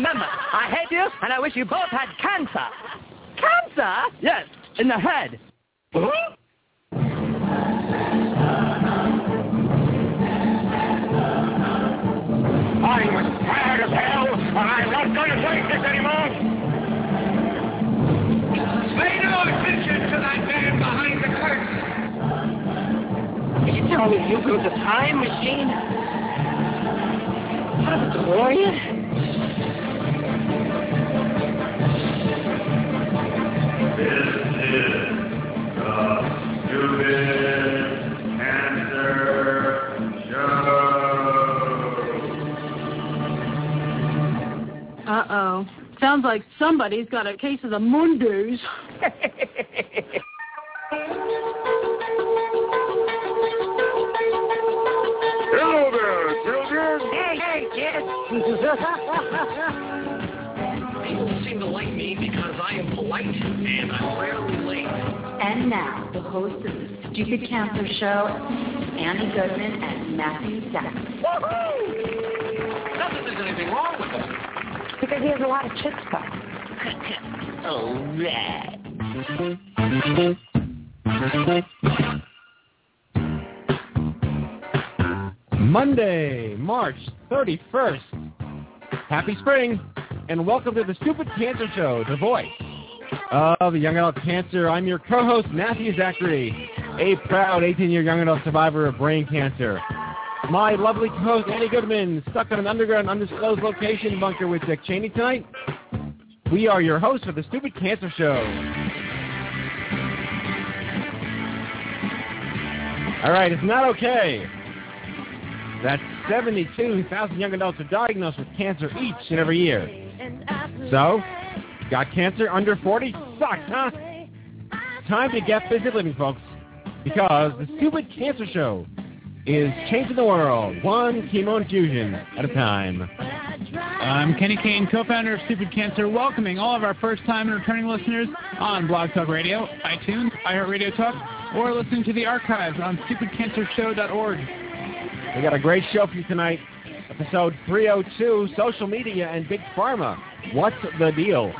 remember, I hate you, and I wish you both had cancer. Cancer? Yes, in the head. I was tired as hell, and I'm not going to take this anymore. Pay no attention to that man behind the curtain. Are you telling me you built a time machine? Out of a DeLorean? Uh-oh. Sounds like somebody's got a case of the mundus. Hello there, children. Hey, hey, kid. People seem like me because I am polite and I'm rarely late. And now, the host of the Stupid Cancer Show, Annie Goodman and Matthew Zach. Not that there's anything wrong with them. Because he has a lot of chutzpah. All right. Monday, March 31st. Happy spring, and welcome to the Stupid Cancer Show, the voice of the young adult cancer. I'm your co-host, Matthew Zachary, a proud 18-year young adult survivor of brain cancer. My lovely co-host, Annie Goodman, stuck on an underground, undisclosed location bunker with Dick Cheney tonight. We are your hosts for the Stupid Cancer Show. All right, it's not okay that 72,000 young adults are diagnosed with cancer each and every year. So, got cancer under 40? Sucks, huh? Time to get busy living, folks, because the Stupid Cancer Show is changing the world one chemo infusion at a time. I'm Kenny Kane, co-founder of Stupid Cancer, welcoming all of our first-time and returning listeners on Blog Talk Radio, iTunes, iHeartRadio Talk, or listening to the archives on stupidcancershow.org. We got a great show for you tonight. Episode 302, Social Media and Big Pharma. What's the deal?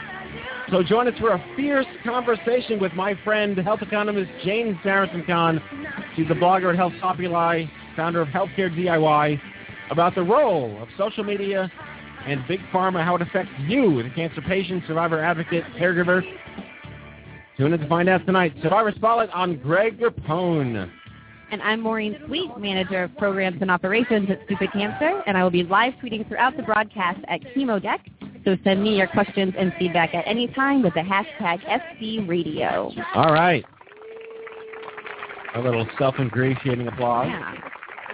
So join us for a fierce conversation with my friend, health economist Jane Sarasohn-Kahn. She's a blogger at Health Populi, founder of Healthcare DIY, about the role of social media and Big Pharma, how it affects you, the cancer patient, survivor, advocate, caregiver. Tune in to find out tonight. Survivor Spotlight on Greg Rapone. And I'm Maureen Sweet, Manager of Programs and Operations at Stupid Cancer, and I will be live tweeting throughout the broadcast at ChemoDeck. So send me your questions and feedback at any time with the hashtag SCRadio. All right. A little self-ingratiating applause. Yeah,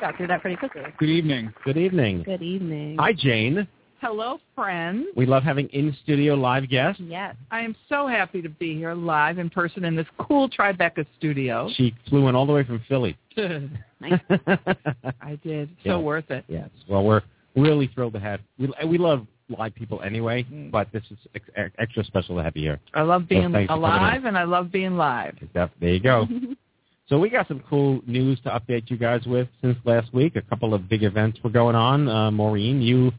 got through that pretty quickly. Good evening. Good evening. Good evening. Hi, Jane. Hello, friends. We love having in-studio live guests. Yes. I am so happy to be here live in person in this cool Tribeca studio. She flew in all the way from Philly. Nice. I did. Yeah. So worth it. yes. Well, we're really thrilled to have. We we love live people anyway, Mm. but this is ex- ex- extra special to have you here. I love being coming alive and I love being live. There you go. so we got some cool news to update you guys with since last week. A couple of big events were going on. Uh, Maureen, you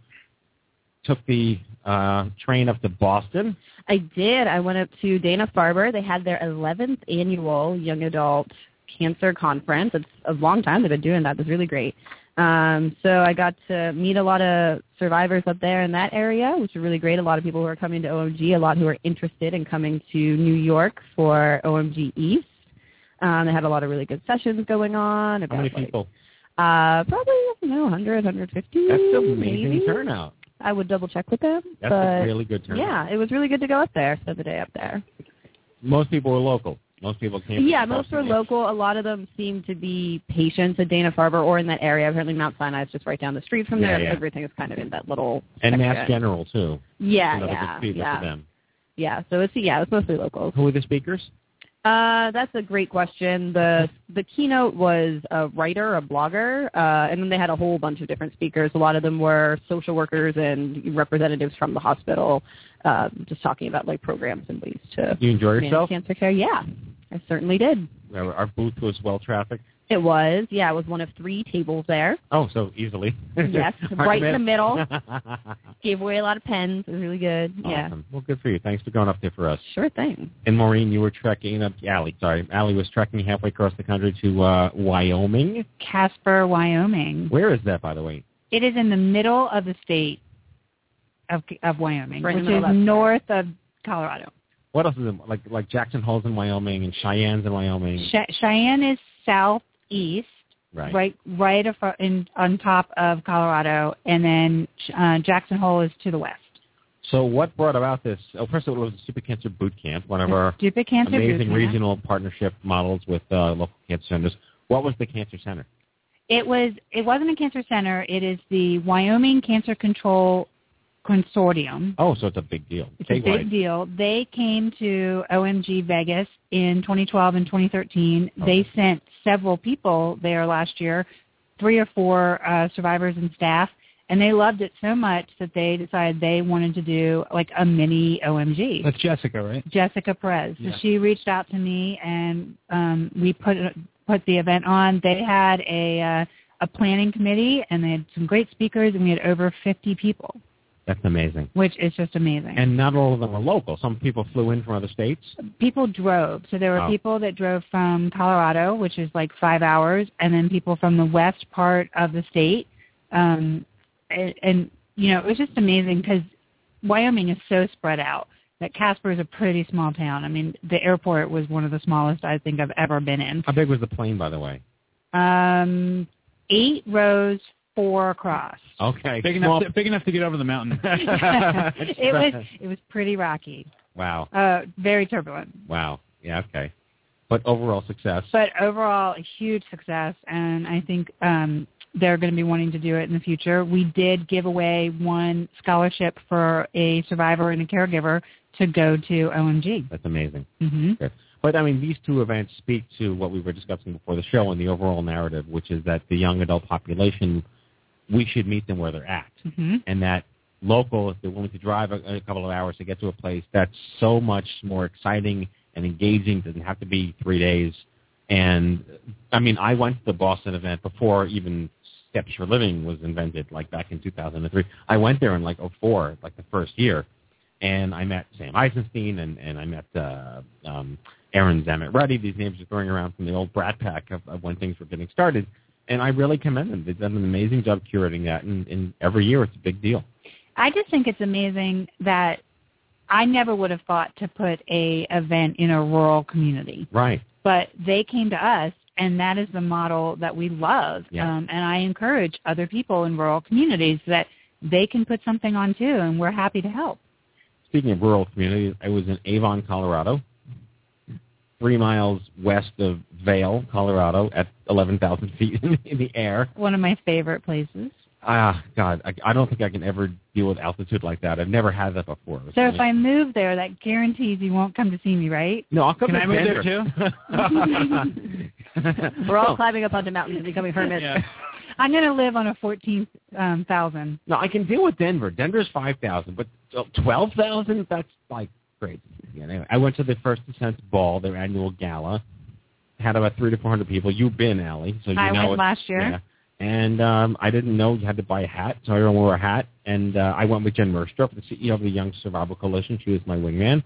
took the uh, train up to Boston. I did. I went up to Dana Farber. They had their 11th annual young adult cancer conference. It's a long time they've been doing that. It was really great. Um, so I got to meet a lot of survivors up there in that area, which was really great. A lot of people who are coming to OMG, a lot who are interested in coming to New York for OMG East. Um, they had a lot of really good sessions going on. How About many like, people? Uh, probably I don't know, 100, 150. That's amazing maybe. turnout. I would double check with them. That's but a really good turnout. yeah, it was really good to go up there. Spend the day up there. Most people were local. Most people came. Yeah, most were local. A lot of them seem to be patients at Dana Farber or in that area. Apparently, Mount Sinai is just right down the street from there. yeah. Everything is kind of in that little. And Mass. General too. Yeah, yeah, yeah, for them. yeah. So it's yeah, it's mostly locals. Who were the speakers? Uh, that's a great question. The the keynote was a writer, a blogger, uh, and then they had a whole bunch of different speakers. A lot of them were social workers and representatives from the hospital, uh, just talking about like programs and ways to You enjoy yourself? cancer care. Yeah, I certainly did. Our booth was well trafficked. It was, yeah, it was one of three tables there. Oh, so easily. Yes, right in the middle. Gave away a lot of pens. It was really good. Yeah, Well, good for you. Thanks for going up there for us. sure thing. And Maureen, you were trekking up. Allie, sorry, Allie was trekking halfway across the country to uh, Wyoming. Casper, Wyoming. Where is that, by the way? It is in the middle of the state of of Wyoming, Right which is middle of north of Colorado. What else is it? Like like Jackson Hole's in Wyoming and Cheyenne's in Wyoming. Che- Cheyenne is southeast, right. right, right in, on top of Colorado, and then uh, Jackson Hole is to the west. So what brought about this? Oh, first of all, it was the Stupid Cancer Boot Camp, one of our Stupid Cancer Boot amazing regional partnership models with uh, local cancer centers. What was the cancer center? It was. It wasn't a cancer center. It is the Wyoming Cancer Control Consortium. Oh, so it's a big deal. It's a big deal. They came to OMG Vegas in 2012 and 2013. They sent several people there last year, three or four uh, survivors and staff, and they loved it so much that they decided they wanted to do like a mini OMG. That's Jessica, right? Jessica Perez. Yeah. So she reached out to me, and um, we put put the event on. They had a uh, a planning committee, and they had some great speakers, and we had over 50 people, That's amazing. which is just amazing. And not all of them are local. Some people flew in from other states. people drove. So there were Oh. people that drove from Colorado, which is like five hours, and then people from the west part of the state. Um, and, and you know, it was just amazing because Wyoming is so spread out that Casper is a pretty small town. I mean, the airport was one of the smallest I think I've ever been in. How big was the plane, by the way? Um, eight rows, four across. Okay. Big Small- enough, to, big enough to get over the mountain. it was it was pretty rocky. Wow. Uh, very turbulent. Wow. Yeah. Okay. But overall success. but overall a huge success and i think um they're going to be wanting to do it in the future we did give away one scholarship for a survivor and a caregiver to go to omg That's amazing. hmm But I mean, these two events speak to what we were discussing before the show and the overall narrative, which is that the young adult population, we should meet them where they're at, hmm and that local, if they're willing to drive a, a couple of hours to get to a place, that's so much more exciting and engaging. Doesn't have to be three days. And I mean, I went to the Boston event before even Steps for Living was invented, like back in 2003. I went there in like '04, like the first year, and I met Sam Eisenstein and and I met uh, um, Aaron Zamet Ruddy. These names are throwing around from the old Brat Pack of, of when things were getting started, and I really commend them. They've done an amazing job curating that, and, and every year it's a big deal. i just think it's amazing that i never would have thought to put a event in a rural community Right. but they came to us and that is the model that we love Yeah. um, and i encourage other people in rural communities that they can put something on too and we're happy to help Speaking of rural communities, I was in Avon, Colorado, three miles west of Vail, Colorado, at 11,000 feet in, in the air. one of my favorite places Ah, God, I, I don't think I can ever deal with altitude like that. I've never had that before. It was so if i move there that guarantees you won't come to see me right no, I'll come Can to I move there too? We're all No. climbing up onto mountains and becoming hermits. yeah. i'm going to live on a fourteen um, thousand No, I can deal with Denver. Denver's five thousand, but twelve thousand? That's like Yeah, anyway, I went to the First Descent Ball, their annual gala. Had about three to four hundred people. You've been, Allie, so you I know went last year. Yeah. And um, I didn't know you had to buy a hat, so everyone wore a hat. And uh, I went with Jen Merschdorf, the CEO of the Young Survival Coalition. She was my wingman.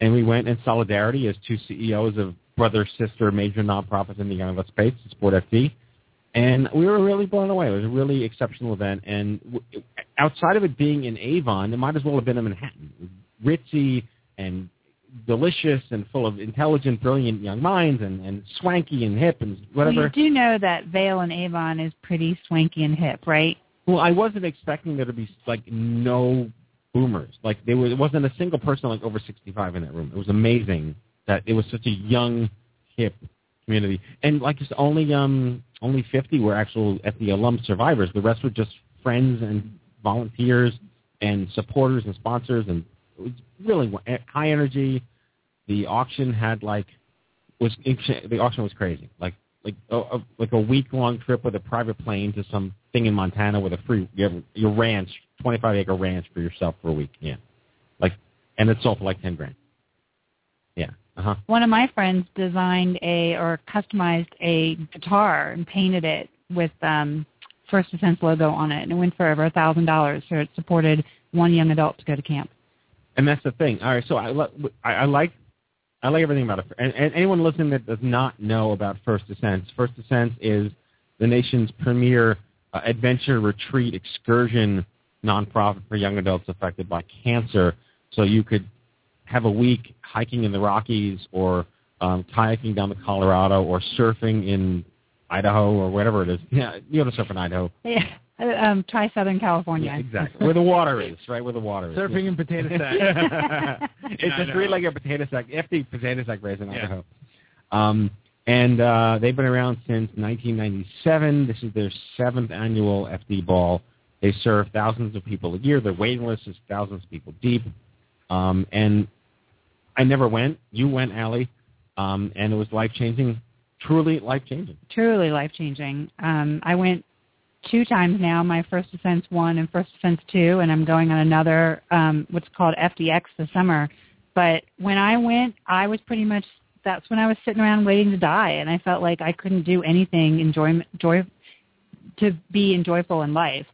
And we went in solidarity as two CEOs of brother sister major nonprofits in the young adult space, Sport FD. And we were really blown away. It was a really exceptional event. And w- outside of it being in Avon, it might as well have been in Manhattan. It ritzy and delicious and full of intelligent, brilliant young minds and, and swanky and hip and whatever. you do know that vale and avon is pretty swanky and hip right Well, I wasn't expecting there to be like no boomers. Like there was, it wasn't a single person like over 65 in that room. It was amazing that it was such a young, hip community. And like it's only um only 50 were actual at the alum survivors. The rest were just friends and volunteers and supporters and sponsors and it was really high energy. The auction had like was the auction was crazy. Like like a, a, like a week long trip with a private plane to some thing in Montana with a free you your ranch, twenty five acre ranch for yourself for a week. Yeah, like and it sold for like ten grand. Yeah, Uh-huh. One of my friends designed a or customized a guitar and painted it with um First Descent logo on it, and it went for over a thousand dollars. So it supported one young adult to go to camp. And that's the thing. All right, so I, I, I like I like everything about it. And, and anyone listening that does not know about First Descent, First Descent is the nation's premier uh, adventure retreat excursion nonprofit for young adults affected by cancer. So you could have a week hiking in the Rockies or um, kayaking down the Colorado or surfing in Idaho or whatever it is. Yeah, you go to surf in Idaho. Yeah. Uh, Um, try Southern California. Yeah, exactly. Where the water is, right? Where the water is. Surfing in potato sack. it's In a Idaho. three-legged potato sack, empty potato sack race in Yeah. Idaho. Um, and uh, they've been around since 1997. This is their seventh annual FD ball. They serve thousands of people a year. Their waiting list is thousands of people deep. Um, and I never went. You went, Allie, um, and it was life-changing, truly life-changing. Truly life changing. Um, I went two times now. My First Descent one and First Descent two, and I'm going on another um, what's called FDX this summer. But when I went, I was pretty much that's when I was sitting around waiting to die, and I felt like I couldn't do anything enjoy joy to be enjoyable in life.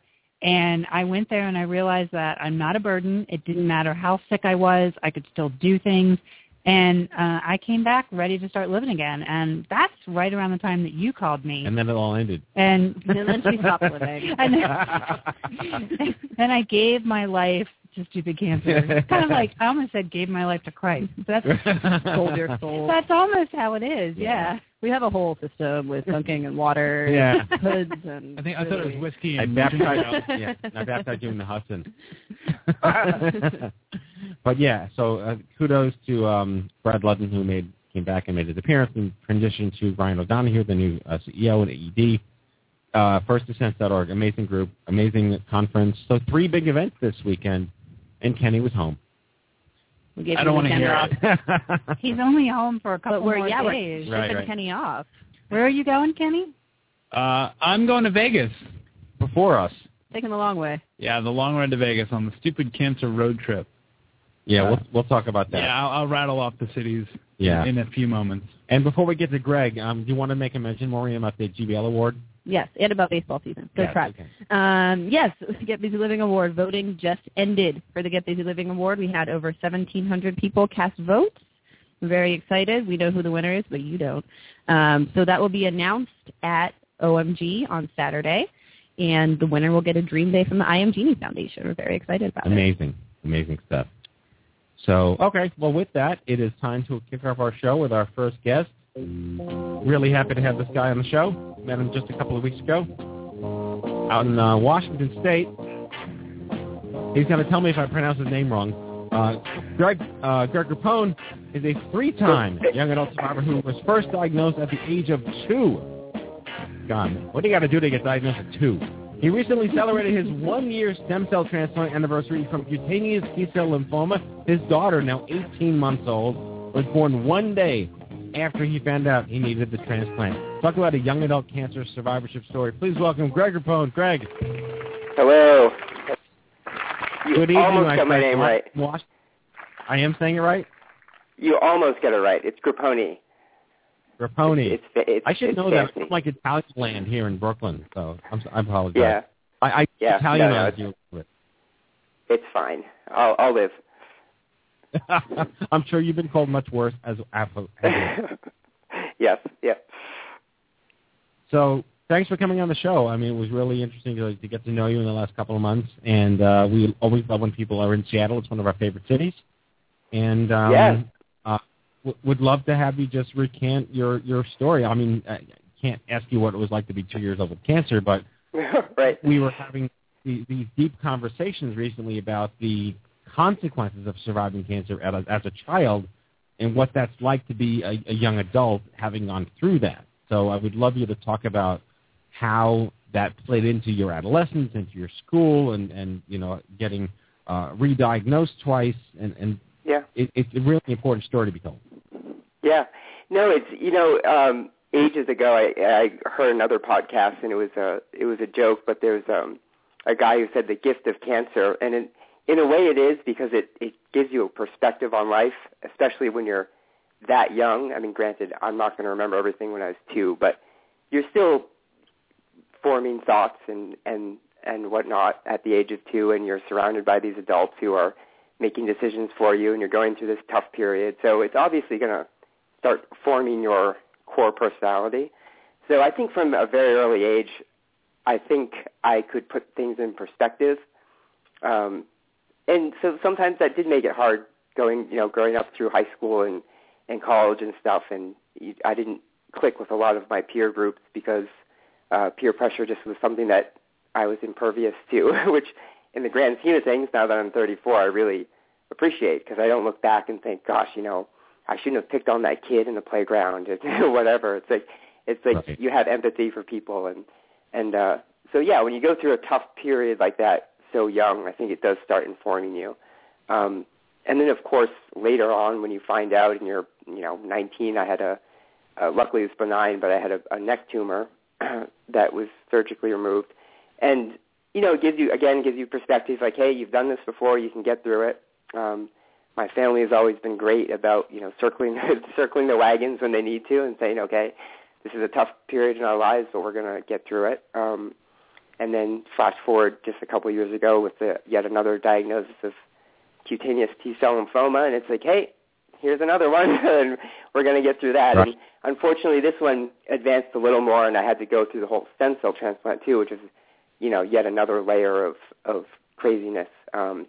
And I went there and I realized that I'm not a burden. It didn't matter how sick I was. I could still do things. And uh, I came back ready to start living again. And that's right around the time that you called me. And then it all ended. And, And then she stopped living. and, and I gave my life to stupid cancer. kind of like I almost said gave my life to Christ. That's Sold your soul. that's almost how it is. Yeah. We have a whole system with dunking and water, Yeah. and hoods, and I think I thought it was whiskey And I and baptized, yeah, I baptized you in the Hudson. but yeah, so uh, kudos to um, Brad Ludden who made came back and made his appearance and transitioned to Brian O'Donohue, the new uh, CEO at AED. Uh, FirstDescent.org, amazing group, amazing conference. So three big events this weekend, and Kenny was home. we gave I you don't the wanna weekend hear off. it. He's only home for a couple But we're more yeah, we're days. Right, shipping right. Kenny off. Where are you going, Kenny? Uh, I'm going to Vegas. Before us, Taking the long way. Yeah, the long ride to Vegas on the stupid cancer road trip. yeah, we'll we'll talk about that. Yeah, I'll, I'll rattle off the cities Yeah. in a few moments. And before we get to Greg, um, do you want to make a mention, Maureen, about the GBL award? Yes, and about baseball season. Go Yes, Tribe. okay. Um, yes, Get Busy Living Award voting just ended for the Get Busy Living Award. We had over 1,700 people cast votes. We're very excited. We know who the winner is, but you don't. Um, so that will be announced at OMG on Saturday, and the winner will get a Dream Day from the I Am Genie Foundation. We're very excited about it. Amazing, amazing stuff. So, okay, well, with that, it is time to kick off our show with our first guest. Really happy to have this guy on the show. Met him just a couple of weeks ago out in uh, Washington State. He's going to tell me if I pronounce his name wrong. Uh, Greg, uh, Greg Rapone is a three-time young adult survivor who was first diagnosed at the age of two. God, what do you got to do to get diagnosed at two? He recently celebrated his one-year stem cell transplant anniversary from cutaneous T-cell lymphoma. His daughter, now 18 months old, was born one day after he found out he needed the transplant. Talk about a young adult cancer survivorship story. Please welcome Greg Rapone. Greg, Hello. You good evening. almost my got my name right. I am saying it right? You almost got it right. It's Grappone. Rapone. It's, it's, I should it's know that. I'm like Italian land here in Brooklyn, so I'm, I apologize. Yeah, I, I Yeah, Italian no, no, you it's fine. I'll, I'll live. I'm sure you've been called much worse as as yes, yeah. So thanks for coming on the show. I mean, it was really interesting to, to get to know you in the last couple of months, and uh, we always love when people are in Seattle. It's one of our favorite cities, and um, Yeah. uh, w- would love to have you just recant your your story. I mean, I can't ask you what it was like to be two years old with cancer, but right. we were having the, these deep conversations recently about the consequences of surviving cancer as a, as a child and what that's like to be a, a young adult having gone through that. So I would love you to talk about how that played into your adolescence, into your school, and, and you know, getting uh, re-diagnosed twice, and, and Yeah. it, it's a really important story to be told. Yeah. No, it's you know, um ages ago I I heard another podcast and it was a it was a joke, but there's um a guy who said the gift of cancer and in in a way it is because it it gives you a perspective on life, especially when you're that young. I mean, granted, I'm not going to remember everything when I was two, but you're still forming thoughts and and and whatnot at the age of two, and you're surrounded by these adults who are making decisions for you, and you're going through this tough period. So it's obviously going to start forming your core personality. So I think from a very early age, I think I could put things in perspective. Um, and so sometimes that did make it hard going, you know, growing up through high school and, and college and stuff. And I didn't click with a lot of my peer groups because uh, peer pressure just was something that I was impervious to, which in the grand scheme of things, now that I'm 34, I really appreciate because I don't look back and think, gosh, you know, I shouldn't have picked on that kid in the playground or whatever. It's like it's like Right. you have empathy for people and and uh so yeah, when you go through a tough period like that so young, I think it does start informing you. Um and then of course later on when you find out and you're you know 19, I had a uh, luckily it was benign, but I had a, a neck tumor that was surgically removed, and you know it gives you again gives you perspective like hey you've done this before you can get through it. Um, my family has always been great about you know circling circling the wagons when they need to and saying okay this is a tough period in our lives but we're going to get through it. Um, and then flash forward just a couple of years ago with the, yet another diagnosis of cutaneous T-cell lymphoma, and it's like, hey, here's another one, and we're going to get through that. Right. And unfortunately, this one advanced a little more, and I had to go through the whole stem cell transplant too, which is, you know, yet another layer of of craziness. Um,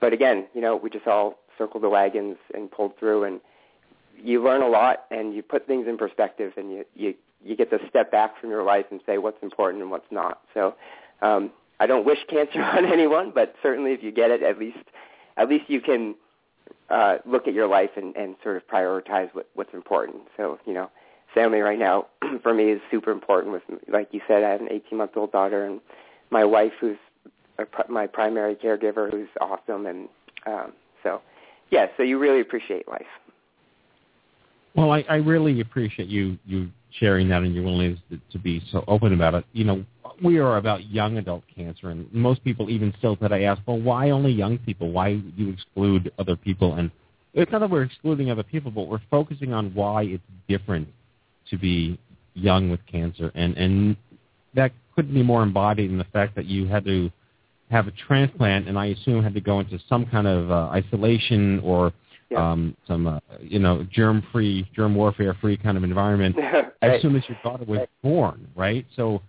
but again, you know, we just all circled the wagons and pulled through, and you learn a lot, and you put things in perspective, and you you you get to step back from your life and say what's important and what's not. So um, I don't wish cancer on anyone, but certainly if you get it, at least at least you can uh, look at your life and, and sort of prioritize what, what's important. So you know, family right now for me is super important. With like you said, I have an 18 month old daughter and my wife who's a, my primary caregiver who's awesome, and um, so yeah, so you really appreciate life. Well, I, I really appreciate you you sharing that and your willingness to, to be so open about it. You know, we are about young adult cancer, and most people even still today ask, well, why only young people? Why do you exclude other people? And it's not that we're excluding other people, but we're focusing on why it's different to be young with cancer, and and that couldn't be more embodied in the fact that you had to have a transplant, and I assume had to go into some kind of uh, isolation or Yeah. um, some, uh, you know, germ-free, germ warfare-free kind of environment as soon as your daughter was born, right? So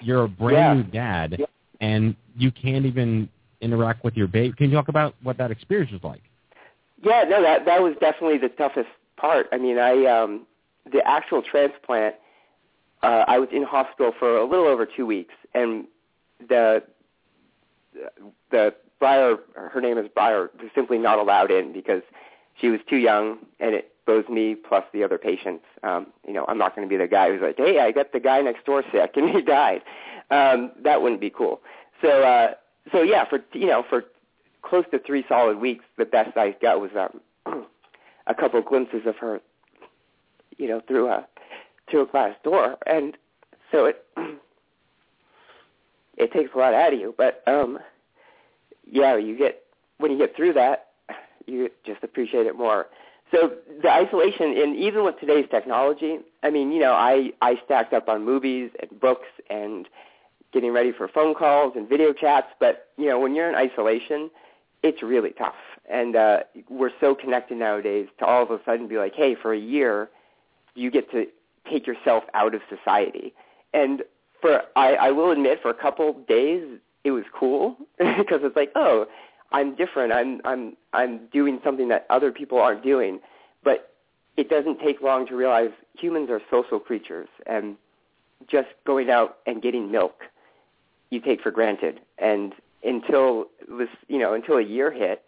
you're a Yeah. brand new dad, and you can't even interact with your baby. Can you talk about what that experience was like? Yeah, no, that that was definitely the toughest part. I mean, I um the actual transplant uh I was in hospital for a little over 2 weeks and the the Breyer her name is Breyer was simply not allowed in because she was too young and it was me plus the other patients. Um, you know, I'm not going to be the guy who's like, "Hey, I got the guy next door sick and he died." Um that wouldn't be cool. So uh so yeah, for you know, for close to three solid weeks, the best I got was um, a couple of glimpses of her, you know, through a through a glass door, and so it it takes a lot out of you. But um, yeah, you get when you get through that, you just appreciate it more. So the isolation, and even with today's technology, I mean, you know, I I stacked up on movies and books and getting ready for phone calls and video chats. But you know, when you're in isolation, it's really tough. And uh, we're so connected nowadays to all of a sudden be like, hey, for a year, you get to take yourself out of society. And for I, I will admit, for a couple days, it was cool because it's like, oh, I'm different. I'm I'm I'm doing something that other people aren't doing. But it doesn't take long to realize humans are social creatures, and just going out and getting milk you take for granted. And until this, you know, until a year hit,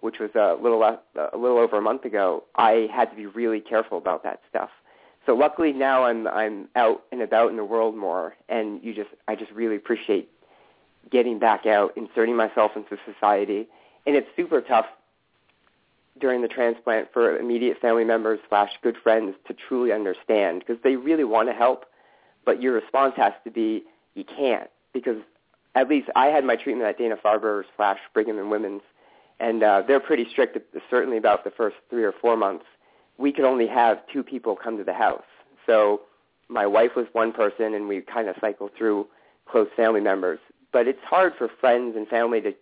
which was a little less, a little over a month ago, I had to be really careful about that stuff. So luckily now I'm I'm out and about in the world more, and you just I just really appreciate getting back out, inserting myself into society, and it's super tough during the transplant for immediate family members slash good friends to truly understand because they really want to help, but your response has to be you can't because at least I had my treatment at Dana Farber slash Brigham and Women's, and uh, they're pretty strict, certainly about the first three or four months. we could only have two people come to the house. So my wife was one person, and we kind of cycle through close family members. But it's hard for friends and family to, to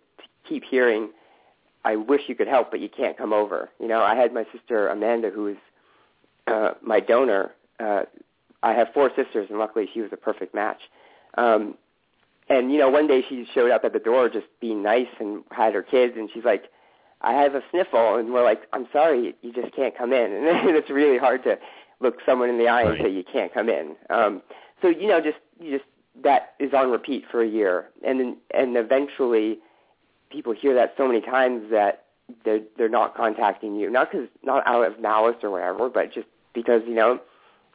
keep hearing, "I wish you could help, but you can't come over." You know, I had my sister Amanda, who is uh, my donor. Uh, I have four sisters, and luckily she was a perfect match. Um, and you know, one day she showed up at the door just being nice and had her kids, and she's like, "I have a sniffle," and we're like, "I'm sorry, you just can't come in." And it's really hard to look someone in the eye Right. and say you can't come in. Um, so you know, just you just that is on repeat for a year, and then and eventually people hear that so many times that they're they're not contacting you, not because not out of malice or whatever, but just because you know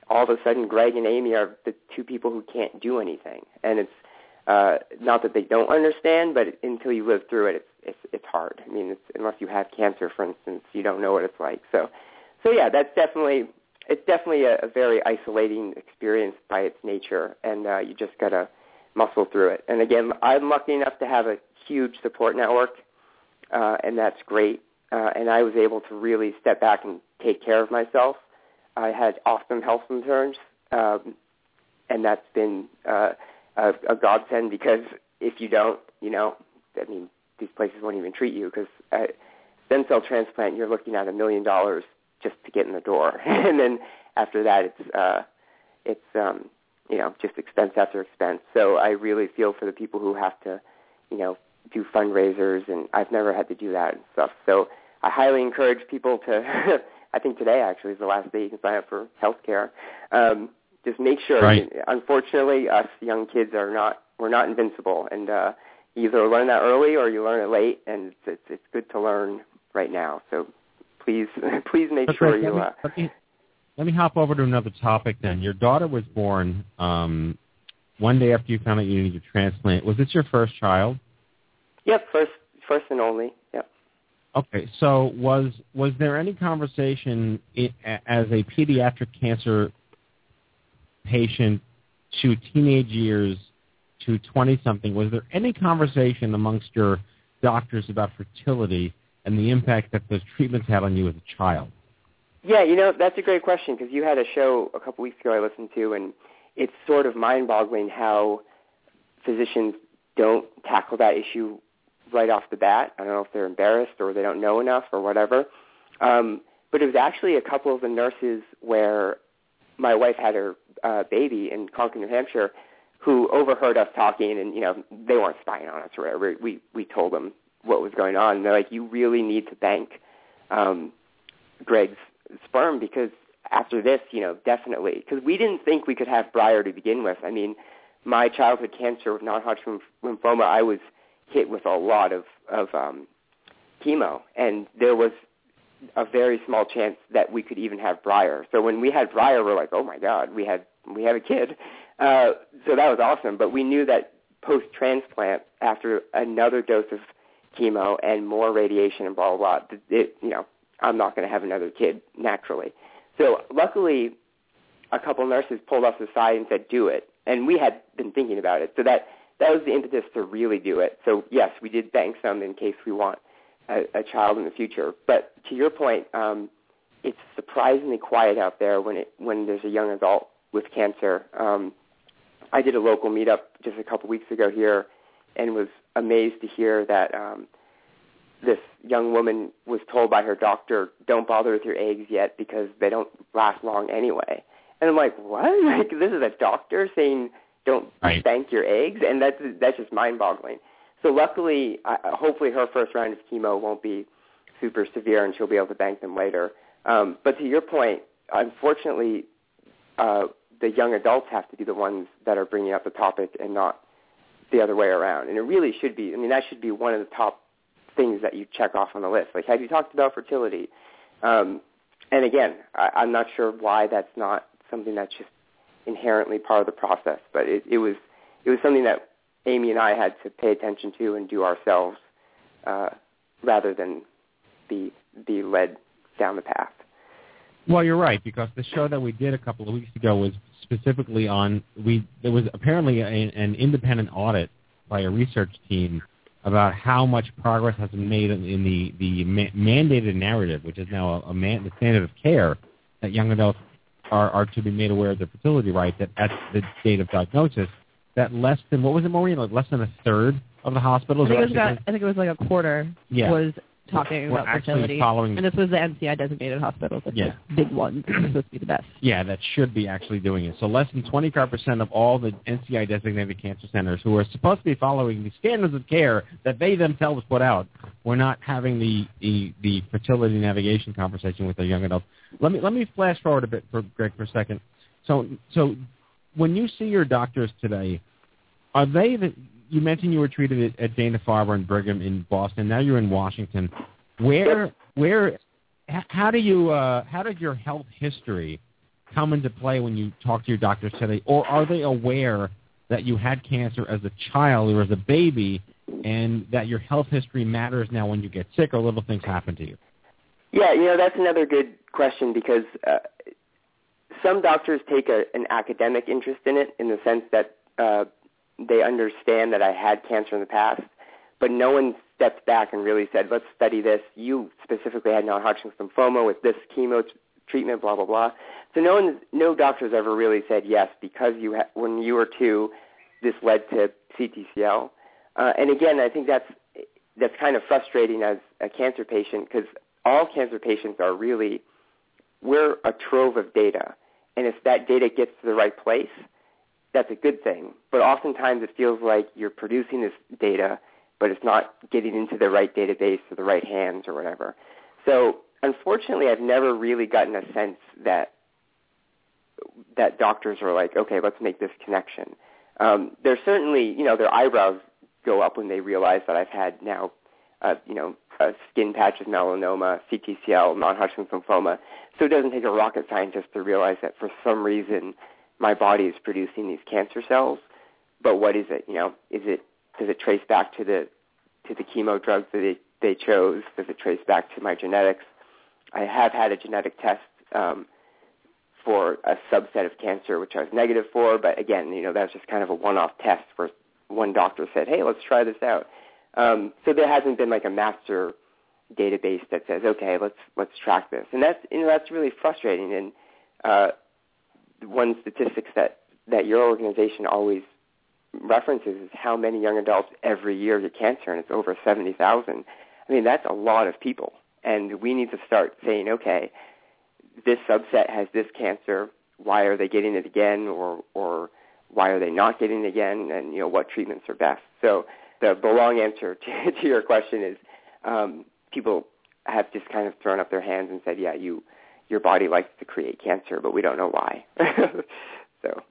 all of a sudden Greg and Amy are the two people who can't do anything, and it's uh, not that they don't understand, but until you live through it, it's it's it's hard. I mean, it's, unless you have cancer, for instance, you don't know what it's like. So, so yeah, that's definitely it's definitely a, a very isolating experience by its nature, and uh, you just gotta muscle through it. And again, I'm lucky enough to have a huge support network, uh, and that's great. Uh, and I was able to really step back and take care of myself. I had awesome health concerns, um, and that's been uh, a, a godsend because if you don't, you know, I mean, these places won't even treat you because uh, stem cell transplant, you're looking at a million dollars just to get in the door, and then after that, it's uh, it's um, you know just expense after expense. So I really feel for the people who have to, you know, do fundraisers, and I've never had to do that and stuff. So I highly encourage people to. I think today actually is the last day you can sign up for health care. Um, just make sure. Right. Unfortunately, us young kids are not. We're not invincible, and uh, you either learn that early or you learn it late, and it's it's, it's good to learn right now. So please, please make But sure Greg, you. let, me, Uh, let, me, let me hop over to another topic then. Your daughter was born um, one day after you found out you needed a transplant. Was this your first child? yep, first, first and only. Yep. Okay, so was was there any conversation i as a pediatric cancer patient to teenage years to 20 something? Was there any conversation amongst your doctors about fertility and the impact that those treatments had on you as a child? Yeah, you know that's a great question because you had a show a couple weeks ago I listened to, and it's sort of mind-boggling how physicians don't tackle that issue right off the bat. I don't know if they're embarrassed or they don't know enough or whatever. Um, but it was actually a couple of the nurses where my wife had her uh, baby in Concord, New Hampshire, who overheard us talking, and you know they weren't spying on us or whatever. We we told them what was going on, and they're like, "You really need to bank um, Greg's sperm because after this, you know, definitely because we didn't think we could have Breyer to begin with. I mean, my childhood cancer with non-Hodgkin lymphoma, I was hit with a lot of of um, chemo, and there was a very small chance that we could even have Breyer. So when we had Breyer, we're like, oh my God, we had we have a kid. Uh, so that was awesome. But we knew that post transplant, after another dose of chemo and more radiation and blah blah blah, it, you know, I'm not going to have another kid naturally. So luckily, a couple nurses pulled us aside and said, do it. And we had been thinking about it. So that that was the impetus to really do it. So yes, we did bank some in case we want a, a child in the future. But to your point, um, it's surprisingly quiet out there when it when there's a young adult with cancer. Um, I did a local meetup just a couple weeks ago here, and was amazed to hear that um, this young woman was told by her doctor, "Don't bother with your eggs yet because they don't last long anyway." And I'm like, "What? Like this is a doctor saying don't Right. bank your eggs?" And that's that's just mind-boggling. So luckily, I, hopefully, her first round of chemo won't be super severe, and she'll be able to bank them later. Um, but to your point, unfortunately, uh, the young adults have to be the ones that are bringing up the topic and not the other way around. And it really should be. I mean, that should be one of the top things that you check off on the list. Like, have you talked about fertility? Um, and again, I, I'm not sure why that's not something that's just inherently part of the process, but it, it was it was something that Amy and I had to pay attention to and do ourselves, uh, rather than be be led down the path. Well, you're right because the show that we did a couple of weeks ago was specifically on we. There was apparently a, an independent audit by a research team about how much progress has been made in, in the the ma- mandated narrative, which is now a, a man, the standard of care that young adults are, are to be made aware of their fertility rights at, at the date of diagnosis, that less than what was it, Maureen? Like less than a third of the I hospitals think, it was about, I think it was like a quarter Yeah. was talking We're about actually fertility. following- and this was the NCI designated hospitals, like Yeah. the big ones. Supposed to be the best. Yeah, that should be actually doing it. So less than 25% of all the NCI designated cancer centers who are supposed to be following the standards of care that they themselves put out were not having the, the, the fertility navigation conversation with their young adults. Let me let me flash forward a bit for Greg for a second. So so when you see your doctors today, are they the you mentioned you were treated at, at Dana Farber and Brigham in Boston. Now you're in Washington. Where where how do you uh, how did your health history come into play when you talk to your doctors today, or are they aware that you had cancer as a child or as a baby, and that your health history matters now when you get sick or little things happen to you? Yeah, you know that's another good question because uh, some doctors take a, an academic interest in it in the sense that uh, they understand that I had cancer in the past, but no one stepped back and really said, "Let's study this." You specifically had non-Hodgkin's lymphoma with this chemo treatment, blah blah blah. So no one, no doctors ever really said yes because you ha- when you were two, this led to CTCL. Uh, and again, I think that's that's kind of frustrating as a cancer patient because all cancer patients are really we're a trove of data, and if that data gets to the right place, that's a good thing. But oftentimes it feels like you're producing this data, but it's not getting into the right database or the right hands or whatever. So unfortunately, I've never really gotten a sense that that doctors are like, okay, let's make this connection. Um, there's certainly, you know, their eyebrows go up when they realize that I've had now, uh, you know, a skin patch of melanoma, CTCL, non-Hodgkin's lymphoma. So it doesn't take a rocket scientist to realize that for some reason my body is producing these cancer cells. But what is it? You know, is it does it trace back to the to the chemo drugs that they they chose? Does it trace back to my genetics? I have had a genetic test um, for a subset of cancer, which I was negative for. But again, you know, that was just kind of a one-off test where one doctor said, "Hey, let's try this out." Um, so there hasn't been like a master database that says, "Okay, let's let's track this," and that's you know that's really frustrating. And uh, one statistics that that your organization always references is how many young adults every year get cancer, and it's over seventy thousand. I mean, that's a lot of people, and we need to start saying, okay, this subset has this cancer. Why are they getting it again, or or why are they not getting it again, and you know what treatments are best. So the, the long answer to, to your question is um, people have just kind of thrown up their hands and said, yeah, you your body likes to create cancer, but we don't know why. so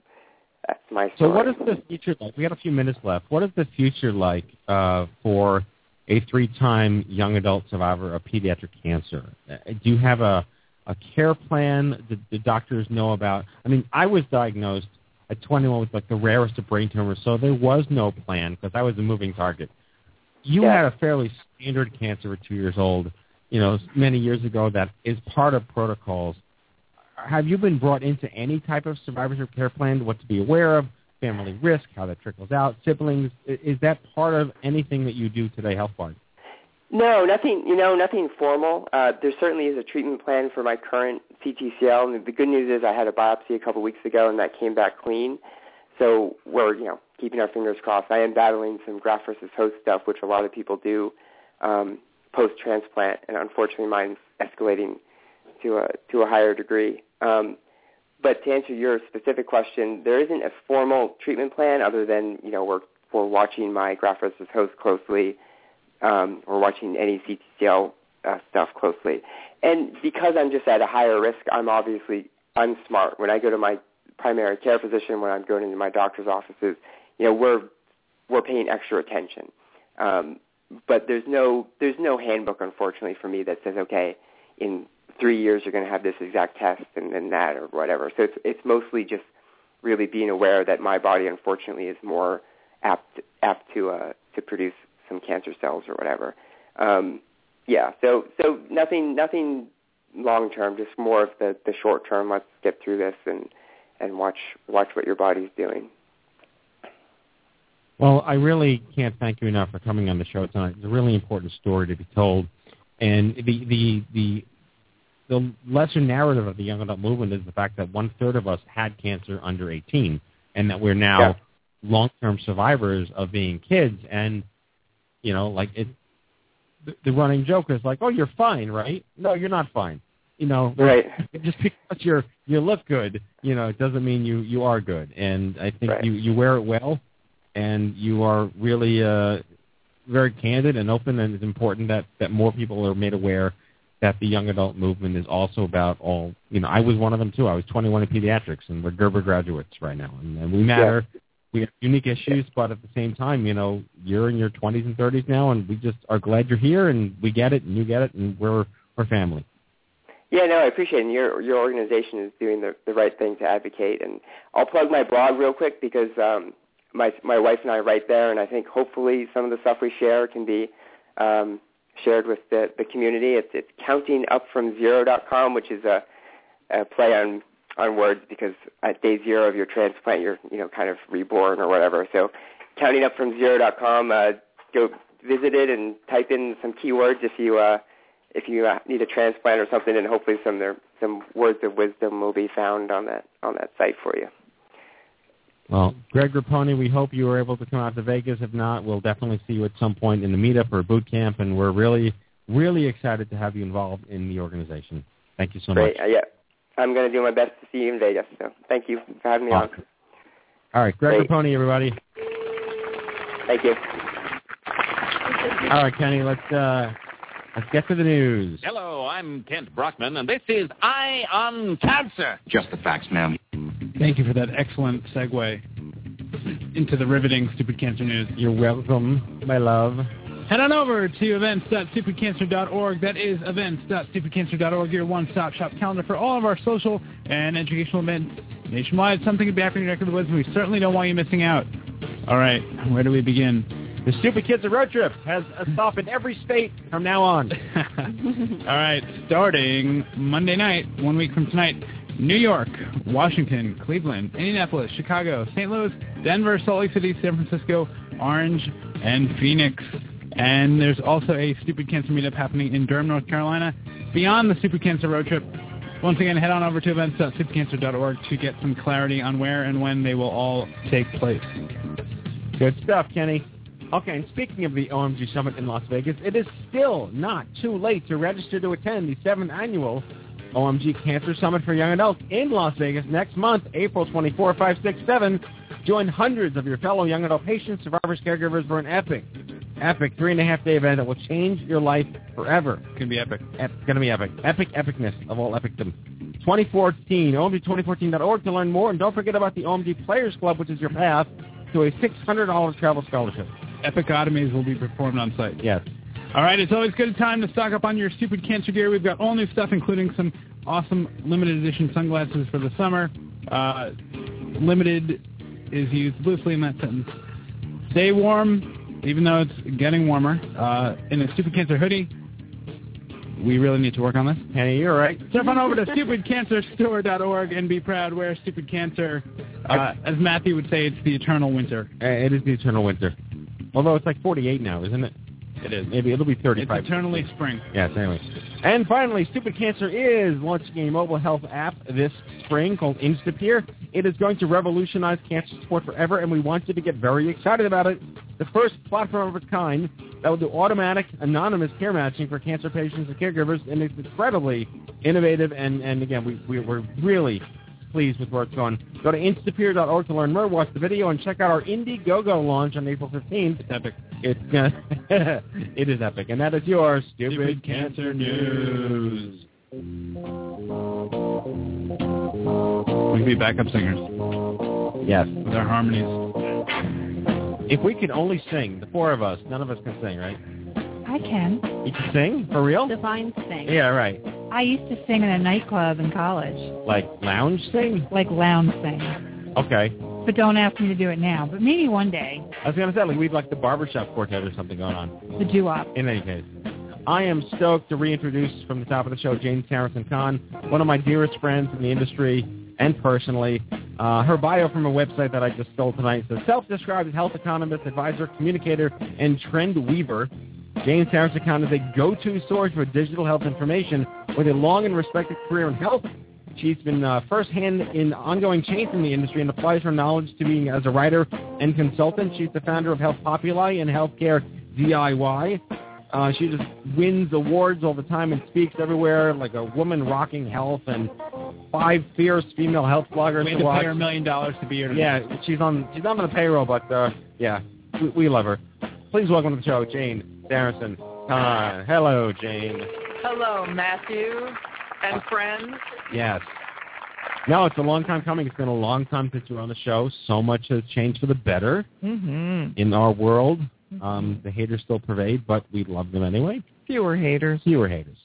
that's my story. So what is the future like? We got a few minutes left. What is the future like uh, for a three-time young adult survivor of pediatric cancer? Uh, do you have a a care plan? Do the doctors know about? I mean, I was diagnosed at 21 with like the rarest of brain tumors, so there was no plan because I was a moving target. You Yeah. had a fairly standard cancer at two years old, you know, many years ago that is part of protocols. Have you been brought into any type of survivorship care plan? What to be aware of, family risk, how that trickles out, siblings? Is that part of anything that you do today health-wise? No, nothing. You know, nothing formal. Uh, there certainly is a treatment plan for my current CTCL, and the good news is I had a biopsy a couple weeks ago, and that came back clean. So we're, you know, keeping our fingers crossed. I am battling some graft versus host stuff, which a lot of people do um, post-transplant, and unfortunately, mine's escalating to a to a higher degree. Um, but to answer your specific question, there isn't a formal treatment plan other than you know we're we're watching my graft versus host closely um, or watching any CTCL uh, stuff closely. And because I'm just at a higher risk, I'm obviously I'm smart. When I go to my primary care physician, when I'm going into my doctor's offices, you know, we're we're paying extra attention. Um, but there's no there's no handbook, unfortunately, for me that says, okay, in three years you're going to have this exact test and then that or whatever. So it's it's mostly just really being aware that my body, unfortunately, is more apt apt to uh, to produce some cancer cells or whatever. Um, yeah, so so nothing nothing long term, just more of the the short term. Let's get through this and and watch watch what your body's doing. Well, I really can't thank you enough for coming on the show tonight. It's a really important story to be told, and the the the the lesser narrative of the young adult movement is the fact that one third of us had cancer under 18, and that we're now Yeah. long-term survivors of being kids. And you know, like it, the, the running joke is like, "Oh, you're fine, right?" No, you're not fine. You know, Right. just because you're you look good, you know, it doesn't mean you you are good. And I think Right. you you wear it well, and you are really uh, very candid and open. And it's important that that more people are made aware that the young adult movement is also about all. You know, I was one of them too. I was 21 in pediatrics, and we're Gerber graduates right now, and, and we matter. We have unique issues, but at the same time, you know, you're in your 20s and 30s now, and we just are glad you're here, and we get it, and you get it, and we're we're family. Yeah, no, I appreciate it. And your your organization is doing the the right thing to advocate. And I'll plug my blog real quick because um, my my wife and I write there, and I think hopefully some of the stuff we share can be um, shared with the the community. It's it's countingupfromzero.com, which is a, a play on on words because at day zero of your transplant, you're you know kind of reborn or whatever. So countingupfromzero.com, uh, go visit it and type in some keywords if you. Uh, if you uh, need a transplant or something, and hopefully some there some words of wisdom will be found on that on that site for you. Well, Greg Grappone, we hope you were able to come out to Vegas. If not, we'll definitely see you at some point in the meetup or boot camp, and we're really, really excited to have you involved in the organization. Thank you so Great. much. Uh, yeah, I'm going to do my best to see you in Vegas. So thank you for having me Awesome. All right, Greg Great. Grappone, everybody. Thank you. All right, Kenny, let's uh, let's get to the news. Hello, I'm Kent Brockman, and this is Eye on Cancer. Just the facts, ma'am. Thank you for that excellent segue into the riveting Stupid Cancer News. You're welcome, my love. Head on over to events.stupidcancer.org. That is events.stupidcancer.org, your one-stop shop calendar for all of our social and educational events nationwide. Something to be happening in your neck of the woods, and we certainly don't want you missing out. All right, where do we begin? The Stupid Kids of Road Trip has a stop in every state from now on. All right, starting Monday night, one week from tonight, New York, Washington, Cleveland, Indianapolis, Chicago, St. Louis, Denver, Salt Lake City, San Francisco, Orange, and Phoenix. And there's also a Stupid Cancer meetup happening in Durham, North Carolina. Beyond the Stupid Cancer road trip, once again, head on over to events.stupidcancer.org to get some clarity on where and when they will all take place. Good stuff, Kenny. Okay, and speaking of the OMG Summit in Las Vegas, it is still not too late to register to attend the seventh annual OMG Cancer Summit for Young Adults in Las Vegas next month, April 24, 5, 6, 7. Join hundreds of your fellow young adult patients, survivors, caregivers for an epic, epic three-and-a-half-day event that will change your life forever. It's going to be epic. It's going to be epic. Epic epicness of all epicdom. 2014, OMG2014.org to learn more. And don't forget about the OMG Players Club, which is your path to a $600 travel scholarship. Epicotomies will be performed on site. Yes. All right, it's always good time to stock up on your stupid cancer gear. We've got all new stuff, including some awesome limited edition sunglasses for the summer. Uh, limited is used loosely in that sentence. Stay warm, even though it's getting warmer. Uh, in a stupid cancer hoodie, we really need to work on this. Hey, you're right. Step on over to stupidcancerstore.org and be proud. Wear stupid cancer. Uh, as Matthew would say, it's the eternal winter. It is the eternal winter. Although it's like 48 now, isn't it? It is. Maybe it'll be It's 35. eternally spring. Yes, anyway. And finally, Stupid Cancer is launching a mobile health app this spring called Instapeer. It is going to revolutionize cancer support forever, and we want you to get very excited about it. The first platform of its kind that will do automatic, anonymous care matching for cancer patients and caregivers, and it's incredibly innovative, and, and again, we, we, we're really pleased with where it's going. Go to instapeer.org to learn more, watch the video, and check out our Indiegogo launch on April 15th. It's epic. It's gonna, it is epic, and that is your stupid, Stupid Cancer News. We can be backup singers Yes. with our harmonies. If we could only sing, the four of us, none of us can sing, right? I can. You can sing for real? Define sing. Yeah, right. I used to sing in a nightclub in college, Like lounge sing? like lounge sing. Okay. But don't ask me to do it now. But maybe one day, I was gonna say like we'd like the barbershop quartet or something going on. the doo-wop. In any case, I am stoked to reintroduce from the top of the show Jane Sarasohn-Kahn, one of my dearest friends in the industry and personally. Uh, her bio from a website that I just stole tonight says self-described as health economist, advisor, communicator, and trend weaver. Jane Sarah Khan is a go-to source for digital health information With a long and respected career in health, she's been uh, firsthand in ongoing change in the industry and applies her knowledge to being as a writer and consultant. She's the founder of Health Populi and Healthcare DIY. Uh, she just wins awards all the time and speaks everywhere like a woman rocking health and five fierce female health bloggers We had to to pay her a million dollars to be here tonight. Yeah, she's on she's not on the payroll, but uh, yeah, we, we love her. Please welcome to the show, Jane Sarasohn. Uh, hello, Jane. Hello, Matthew and friends. Yes. No, it's a long time coming. It's been a long time since you were on the show. So much has changed for the better Mm-hmm. in our world. Um, the haters still pervade, but we love them anyway. Fewer haters. Fewer haters.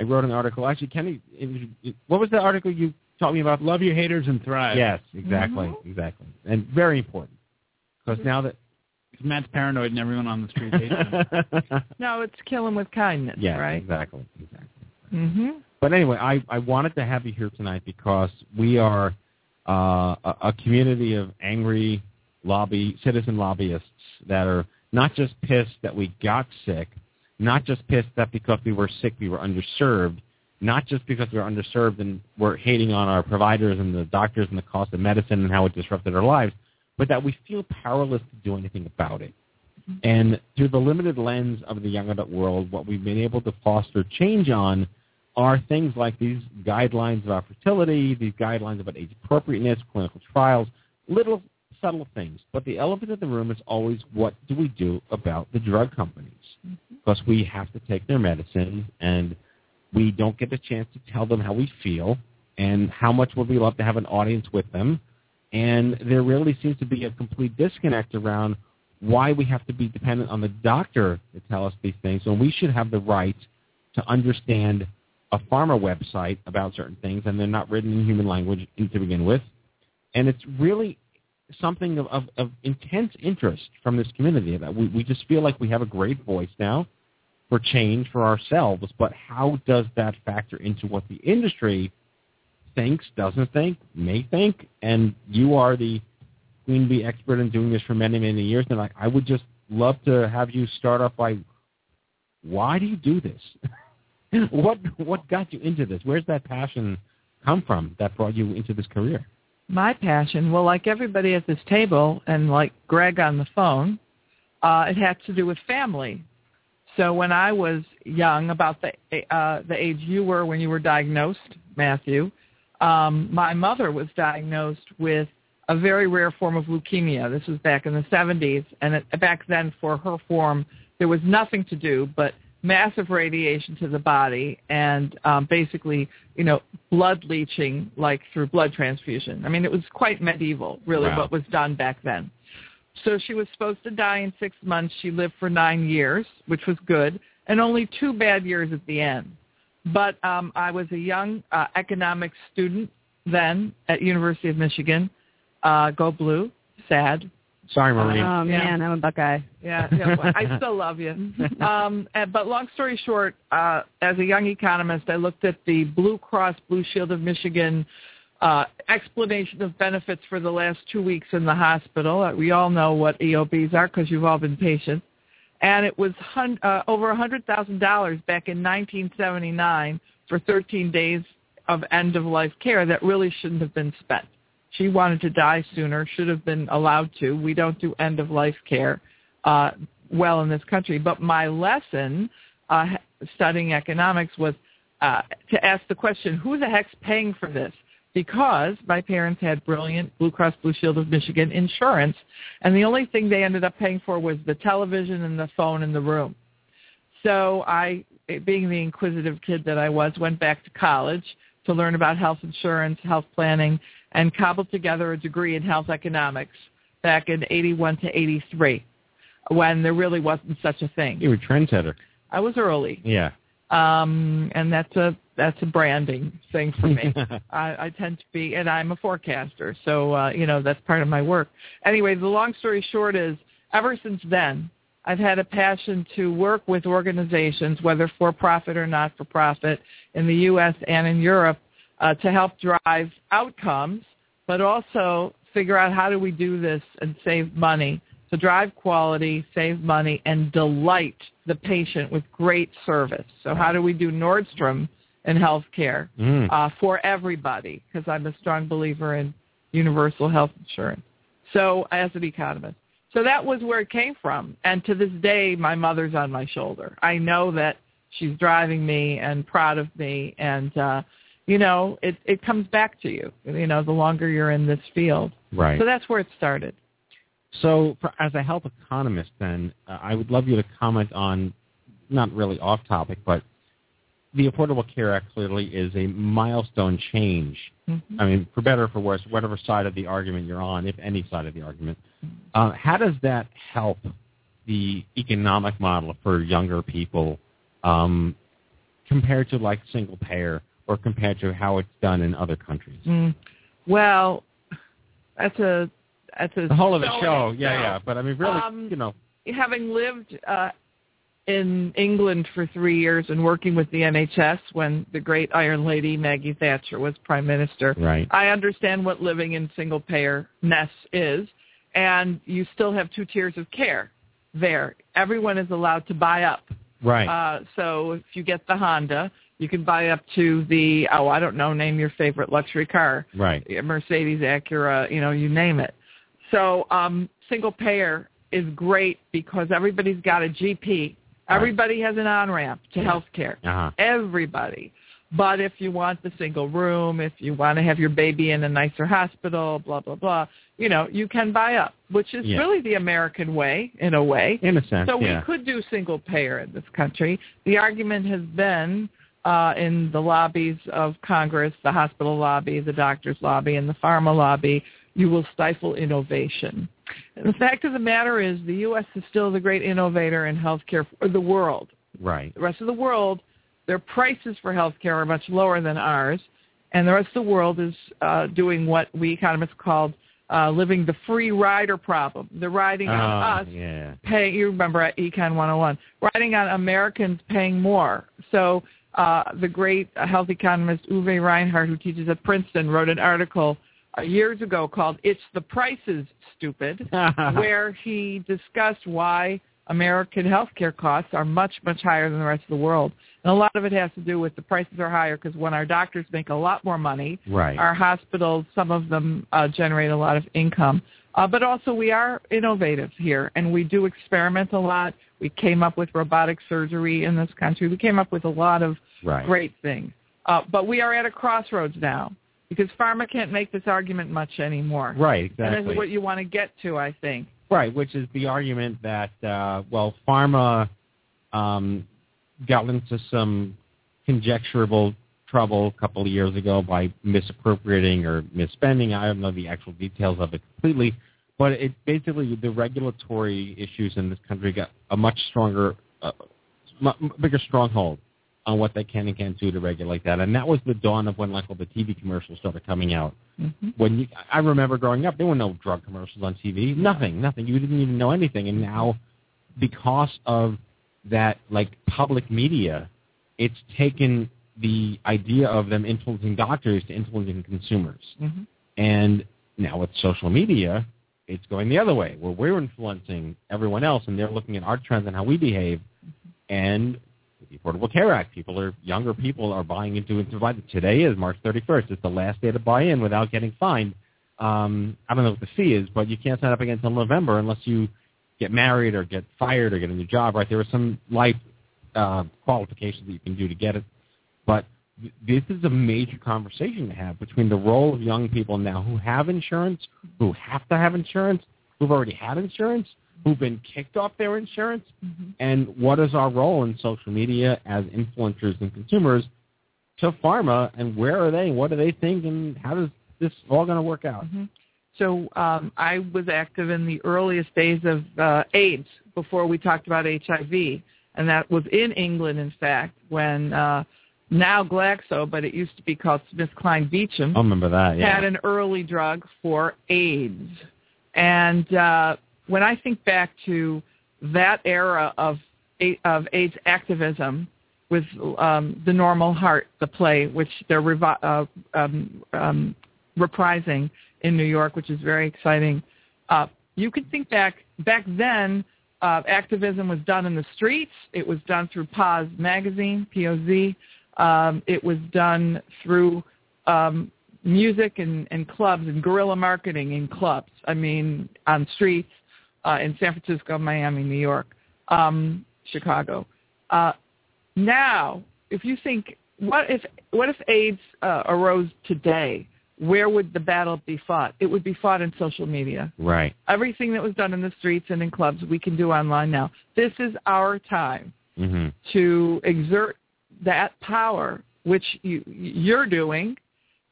I wrote an article. Actually, Kenny, it was- what was the article you taught me about? Love your haters and thrive. Yes, exactly, exactly, and very important because now that Because Matt's paranoid and everyone on the street hates him. No, it's kill 'em with kindness, yeah, right? exactly, exactly. Mm-hmm. But anyway, I, I wanted to have you here tonight because we are uh, a, a community of angry lobby citizen lobbyists that are not just pissed that we got sick, not just pissed that because we were sick we were underserved, not just because we were underserved and we're hating on our providers and the doctors and the cost of medicine and how it disrupted our lives, but that we feel powerless to do anything about it. And through the limited lens of the young adult world, what we've been able to foster change on are things like these guidelines about fertility, these guidelines about age appropriateness, clinical trials, little subtle things. But the elephant in the room is always what do we do about the drug companies? Mm-hmm. Because we have to take their medicine and we don't get a chance to tell them how we feel and how much would we love to have an audience with them. And there really seems to be a complete disconnect around why we have to be dependent on the doctor to tell us these things when we should have the right to understand a pharma website about certain things and they're not written in human language to begin with. And it's really something of, of, of intense interest from this community that we, we just feel like we have a great voice now for change for ourselves, but how does that factor into what the industry thinks, doesn't think, may think? And you are the queen bee expert in doing this for many, many years. And like, I would just love to have you start off by, why do you do this? what what got you into this? Where's that passion come from that brought you into this career? My passion, well, like everybody at this table and like Greg on the phone, uh, it had to do with family. So when I was young, about the uh, the age you were when you were diagnosed, Matthew, um, my mother was diagnosed with a very rare form of leukemia. This was back in the 70s, and it, back then for her form, there was nothing to do but massive radiation to the body and um, basically, you know, blood leaching like through blood transfusion. I mean, it was quite medieval, really, Wow. what was done back then. So she was supposed to die in six months. She lived for nine years, which was good, and only two bad years at the end. But um, I was a young uh, economics student then at University of Michigan. Uh, go blue, sad. Sorry, Maureen. Oh man, I'm a Buckeye. Yeah, yeah well, I still love you. Um, and, but long story short, uh, as a young economist, I looked at the Blue Cross Blue Shield of Michigan uh, explanation of benefits for the last two weeks in the hospital. Uh, we all know what EOBs are because you've all been patients. And it was hun- uh, over a $100,000 back in 1979 for 13 days of end-of-life care that really shouldn't have been spent. She wanted to die sooner, should have been allowed to. We don't do end-of-life care uh, well in this country. But my lesson uh, studying economics was uh, to ask the question, who the heck's paying for this? Because my parents had brilliant Blue Cross Blue Shield of Michigan insurance, and the only thing they ended up paying for was the television and the phone in the room. So I, being the inquisitive kid that I was, went back to college to learn about health insurance, health planning, and cobbled together a degree in health economics back in 81 to 83 when there really wasn't such a thing. You were a trendsetter. I was early. Yeah. Um, and that's a that's a branding thing for me. I, I tend to be, and I'm a forecaster, so uh, you know that's part of my work. Anyway, the long story short is, ever since then, I've had a passion to work with organizations, whether for profit or not for profit, in the U.S. and in Europe, uh, to help drive outcomes, but also figure out how do we do this and save money to drive quality, save money, and delight the patient with great service. So how do we do Nordstrom in health care Mm. uh, for everybody because I'm a strong believer in universal health insurance. So as an economist. So that was where it came from. And to this day, my mother's on my shoulder. I know that she's driving me and proud of me. And, uh, you know, it, it comes back to you, you know, the longer you're in this field. Right. So that's where it started. So, for, as a health economist, then uh, I would love you to comment on, not really off topic, but the Affordable Care Act clearly is a milestone change. Mhm. I mean, for better or for worse, whatever side of the argument you're on, if any side of the argument, uh, how does that help the economic model for younger people um, compared to like single payer or compared to how it's done in other countries? Mm. Well, that's a that's a The whole of the show, yeah, yeah. But I mean, really, Um, you know, having lived uh, in England for three years and working with the NHS when the great Iron Lady Maggie Thatcher was Prime Minister, Right. I understand what living in single payer ness is, and you still have two tiers of care there. Everyone is allowed to buy up. right. Uh, so if you get the Honda, you can buy up to the oh I don't know, name your favorite luxury car. Right. Mercedes, Acura, you know, you name it. So um, single payer is great because everybody's got a GP. Everybody has an on-ramp to health care. Uh-huh. Everybody. But if you want the single room, if you want to have your baby in a nicer hospital, blah, blah, blah, you know, you can buy up, which is Yeah. really the American way in a way. In a sense, So yeah. we could do single payer in this country. The argument has been uh, in the lobbies of Congress, the hospital lobby, the doctor's lobby, and the pharma lobby, you will stifle innovation. And the fact of the matter is the U.S. is still the great innovator in healthcare for the world. Right. The rest of the world, their prices for healthcare are much lower than ours, and the rest of the world is uh, doing what we economists called uh, living the free rider problem. They're riding on Ah, us yeah. pay you remember at econ 101 riding on americans paying more so uh, the great health economist uwe reinhardt who teaches at princeton wrote an article years ago called it's the prices stupid where he discussed why american healthcare costs are much much higher than the rest of the world and a lot of it has to do with the prices are higher because when our doctors make a lot more money Right. our hospitals, some of them uh, generate a lot of income. Uh, but also we are innovative here, and we do experiment a lot. We came up with robotic surgery in this country. We came up with a lot of Right. great things. Uh, but we are at a crossroads now because pharma can't make this argument much anymore. Right, exactly. And this is what you want to get to, I think. Right, which is the argument that uh, well, pharma um, got into some conjecturable trouble a couple of years ago by misappropriating or misspending. I don't know the actual details of it completely, but it basically the regulatory issues in this country got a much stronger, uh, m- bigger stronghold on what they can and can't do to regulate that, and that was the dawn of when like all the TV commercials started coming out when you, I remember growing up, there were no drug commercials on TV. Nothing, nothing. You didn't even know anything. And now, because of that, like public media, it's taken the idea of them influencing doctors to influencing consumers. Mm-hmm. And now with social media, it's going the other way, where we're influencing everyone else, and they're looking at our trends and how we behave. And the Affordable Care Act, people are younger people are buying into it. Today is March 31st. It's the last day to buy in without getting fined. Um, I don't know what the fee is, but you can't sign up again until November unless you get married or get fired or get a new job. Right? There are some life uh, qualifications that you can do to get it. But this is a major conversation to have between the role of young people now who have insurance, who have to have insurance, who've already had insurance, who've been kicked off their insurance, and what is our role in social media as influencers and consumers to pharma, and where are they, what do they think, and how does this all going to work out? So um, I was active in the earliest days of uh, AIDS before we talked about HIV, and that was in England, in fact, when uh, now Glaxo, but it used to be called Smith, SmithKline Beecham, I remember that, yeah. had an early drug for AIDS. And uh, when I think back to that era of of AIDS activism with um, the Normal Heart, the play, which they're revi- uh, um, um, reprising in New York, which is very exciting. Uh, you can think back back then. Uh, activism was done in the streets. It was done through POZ magazine, POZ. Um, it was done through um, music and, and clubs and guerrilla marketing in clubs. I mean, on streets uh, in San Francisco, Miami, New York, um, Chicago. Uh, now, if you think, what if what if AIDS uh, arose today? Where would the battle be fought? It would be fought in social media. Right. Everything that was done in the streets and in clubs, we can do online now. This is our time Mm-hmm. to exert that power, which you, you're doing.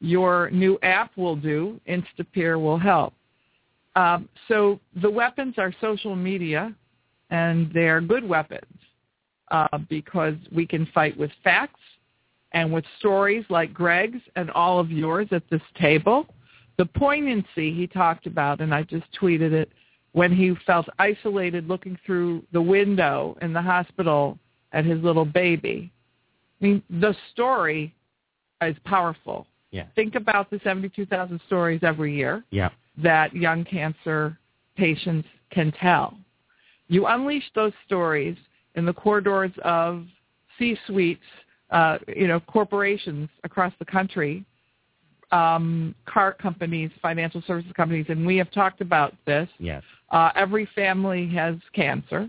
Your new app will do. Instapeer will help. Um, so the weapons are social media, and they're good weapons uh, because we can fight with facts and with stories like Greg's and all of yours at this table. The poignancy he talked about, and I just tweeted it, when he felt isolated looking through the window in the hospital at his little baby. I mean, the story is powerful. Yeah. Think about the 72,000 stories every year Yeah. That young cancer patients can tell. You unleash those stories in the corridors of C-suites, uh, you know, corporations across the country, um, car companies, financial services companies, and we have talked about this. Yes. Uh, every family has cancer,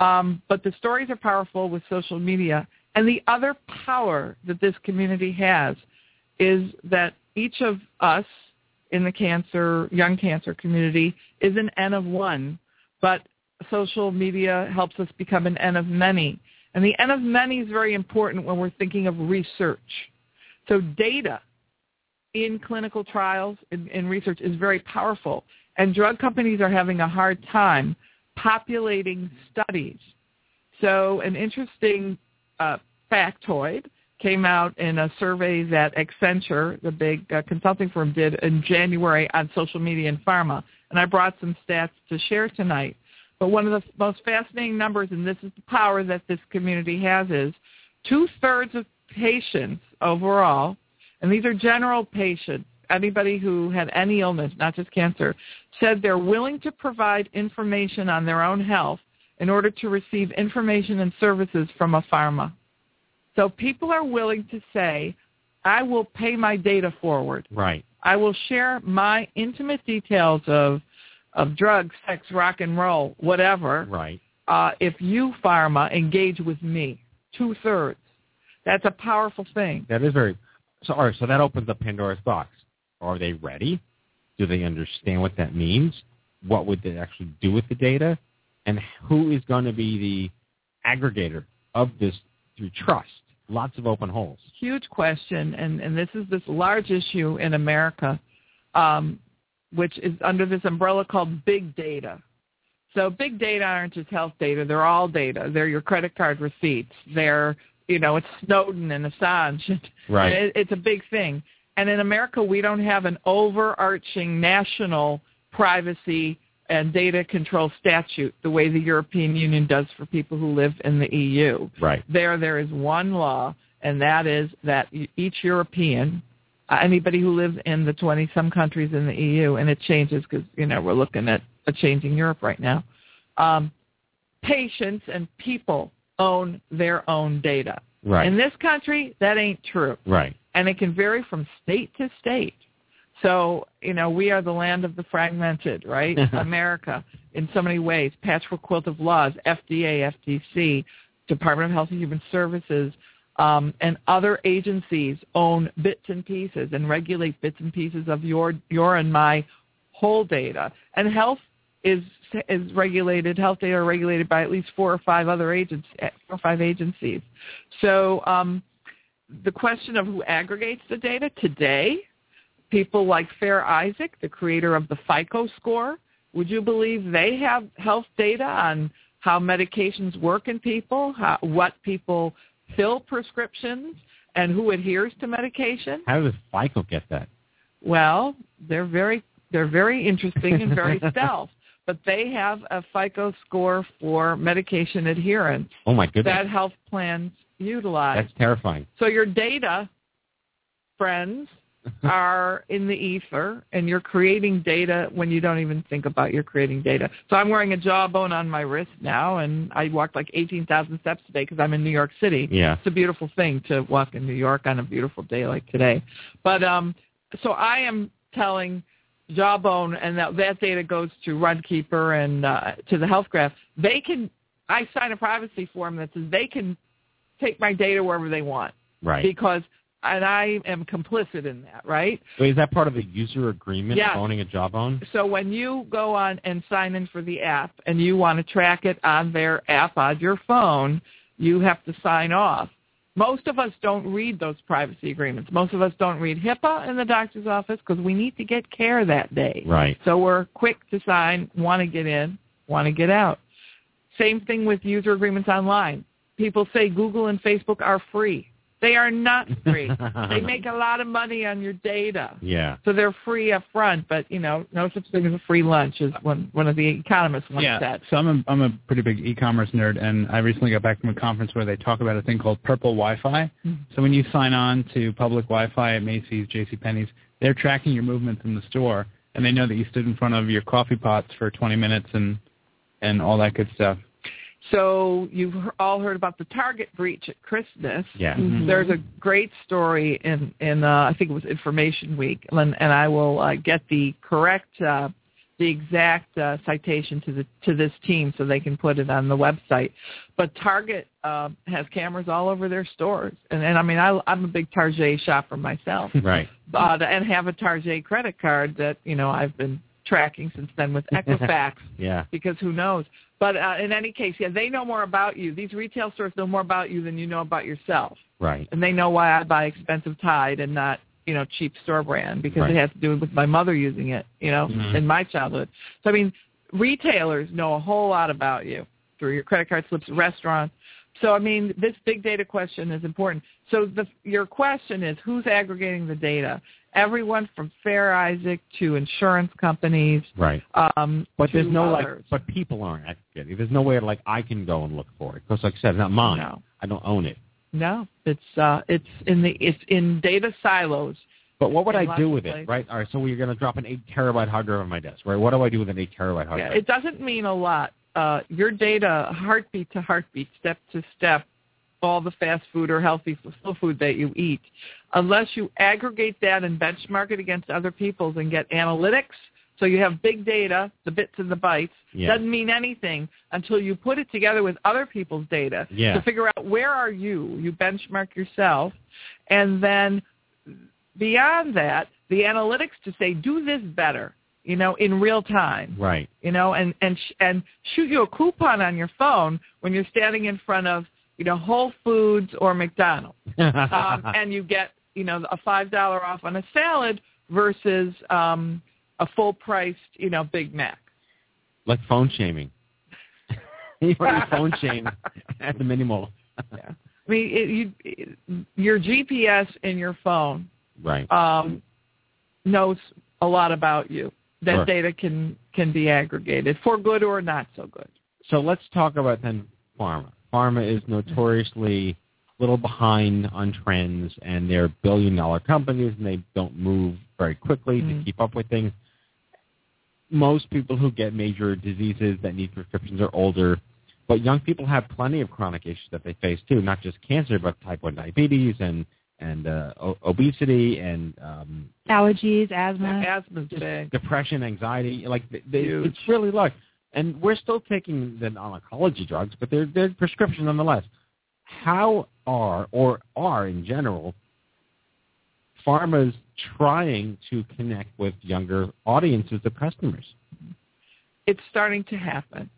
um, but the stories are powerful with social media. And the other power that this community has is that each of us in the cancer, young cancer community is an N of one, but social media helps us become an N of many. And the N of many is very important when we're thinking of research. So data in clinical trials and in, research is very powerful. And drug companies are having a hard time populating studies. So an interesting uh, factoid came out in a survey that Accenture, the big uh, consulting firm, did in January on social media and pharma. And I brought some stats to share tonight. But one of the most fascinating numbers, and this is the power that this community has, is two-thirds of patients overall, and these are general patients, anybody who had any illness, not just cancer, said they're willing to provide information on their own health in order to receive information and services from a pharma. So people are willing to say, I will pay my data forward. Right. I will share my intimate details of of drugs, sex, rock and roll, whatever. Right. Uh, if you pharma engage with me, two thirds. That's a powerful thing. That is very. So, all right. So that opens up Pandora's box. Are they ready? Do they understand what that means? What would they actually do with the data? And who is going to be the aggregator of this through trust? Lots of open holes. Huge question, and, and this is this large issue in America, um, which is under this umbrella called big data. So big data aren't just health data; they're all data. They're your credit card receipts. They're you know it's Snowden and Assange. Right. It, it's a big thing. And in America, we don't have an overarching national privacy and data control statute the way the European Union does for people who live in the EU. Right. There, there is one law, and that is that each European, uh, anybody who lives in the 20-some countries in the EU, and it changes because, you know, we're looking at a changing Europe right now, um, patients and people own their own data. Right. In this country, that ain't true. Right. And it can vary from state to state. So, you know, we are the land of the fragmented, right? America in so many ways. Patchwork quilt of laws, FDA, FTC, Department of Health and Human Services, um, and other agencies own bits and pieces and regulate bits and pieces of your your and my whole data. And health is is regulated. Health data are regulated by at least four or five other agents, four or five agencies. So um, the question of who aggregates the data today people like Fair Isaac, the creator of the FICO score, would you believe they have health data on how medications work in people, how, what people fill prescriptions, and who adheres to medication? How does FICO get that? Well, they're very they're very interesting and very stealth, but they have a FICO score for medication adherence Oh my goodness. that health plans utilize. That's terrifying. So your data, friends, are in the ether and you're creating data when you don't even think about you're creating data. So I'm wearing a jawbone on my wrist now and I walked like 18,000 steps today because I'm in New York City. Yeah. It's a beautiful thing to walk in New York on a beautiful day like today. But um so I am telling Jawbone and that, that data goes to Runkeeper and uh, to the Health Graph. They can I sign a privacy form that says they can take my data wherever they want Right. because and I am complicit in that, right? Wait, is that part of the user agreement of owning a jawbone? So when you go on and sign in for the app and you want to track it on their app on your phone, you have to sign off. Most of us don't read those privacy agreements. Most of us don't read HIPAA in the doctor's office because we need to get care that day. Right. So we're quick to sign, want to get in, want to get out. Same thing with user agreements online. People say Google and Facebook are free. They are not free. they make a lot of money on your data. Yeah. So they're free up front, but you know, no such thing as a free lunch, as one one of the economists once yeah. said. So I'm a, I'm a pretty big e-commerce nerd, and I recently got back from a conference where they talk about a thing called Purple Wi-Fi. Mhm. So when you sign on to public Wi-Fi at Macy's, J.C. Penney's, they're tracking your movements in the store, and they know that you stood in front of your coffee pots for 20 minutes and and all that good stuff. So you've all heard about the Target breach at Christmas. Yeah. Mhm. There's a great story in in uh, I think it was Information Week, and, and I will uh, get the correct uh, the exact uh, citation to the to this team so they can put it on the website. But Target uh, has cameras all over their stores, and, and I mean I, I'm a big Target shopper myself. Right. uh, and have a Target credit card that you know I've been tracking since then with Equifax Yeah. because who knows. But uh, in any case, yeah, they know more about you. These retail stores know more about you than you know about yourself, Right. and they know why I buy expensive Tide and not you know cheap store brand because Right. it has to do with my mother using it, you know, Mhm. in my childhood. So I mean, retailers know a whole lot about you through your credit card slips, restaurants. So I mean, this big data question is important. So the your question is who's aggregating the data? Everyone from Fair Isaac to insurance companies. Right. Um, But there's no others. like, but people aren't aggregating. There's no way like I can go and look for it because, like I said, it's not mine. No. I don't own it. No, it's uh, it's in the it's in data silos. But what would I do with it? Right. All right. So we're going to drop an eight terabyte hard drive on my desk. Right. What do I do with an eight terabyte hard Yeah, drive? it doesn't mean a lot. Uh, your data, heartbeat to heartbeat, step to step, all the fast food or healthy slow food that you eat, unless you aggregate that and benchmark it against other people's and get analytics. So you have big data, the bits and the bytes. Yeah. Doesn't mean anything until you put it together with other people's data Yeah. to figure out where are you. You benchmark yourself, and then beyond that, the analytics to say do this better. You know, in real time Right. you know, and and sh- and shoot you a coupon on your phone when you're standing in front of you know Whole Foods or McDonald's, um, and you get you know a five dollar off on a salad versus um, a full priced you know Big Mac. like phone shaming. you phone shame at the mini mall. yeah. I mean, it, you, it, your GPS in your phone Right. um, knows a lot about you. That Sure. data can can be aggregated for good or not so good. So let's talk about then pharma. Pharma is notoriously a little behind on trends, and they're billion-dollar companies, and they don't move very quickly to Mm. keep up with things. Most people who get major diseases that need prescriptions are older, but young people have plenty of chronic issues that they face too, not just cancer, but type 1 diabetes and and uh, o- obesity and um, Allergies, asthma. Asthma's big. depression, anxiety. Like they, it's really large. And we're still taking the oncology drugs, but they're they're prescription nonetheless. How are or are in general pharmas trying to connect with younger audiences of customers? it's starting to happen.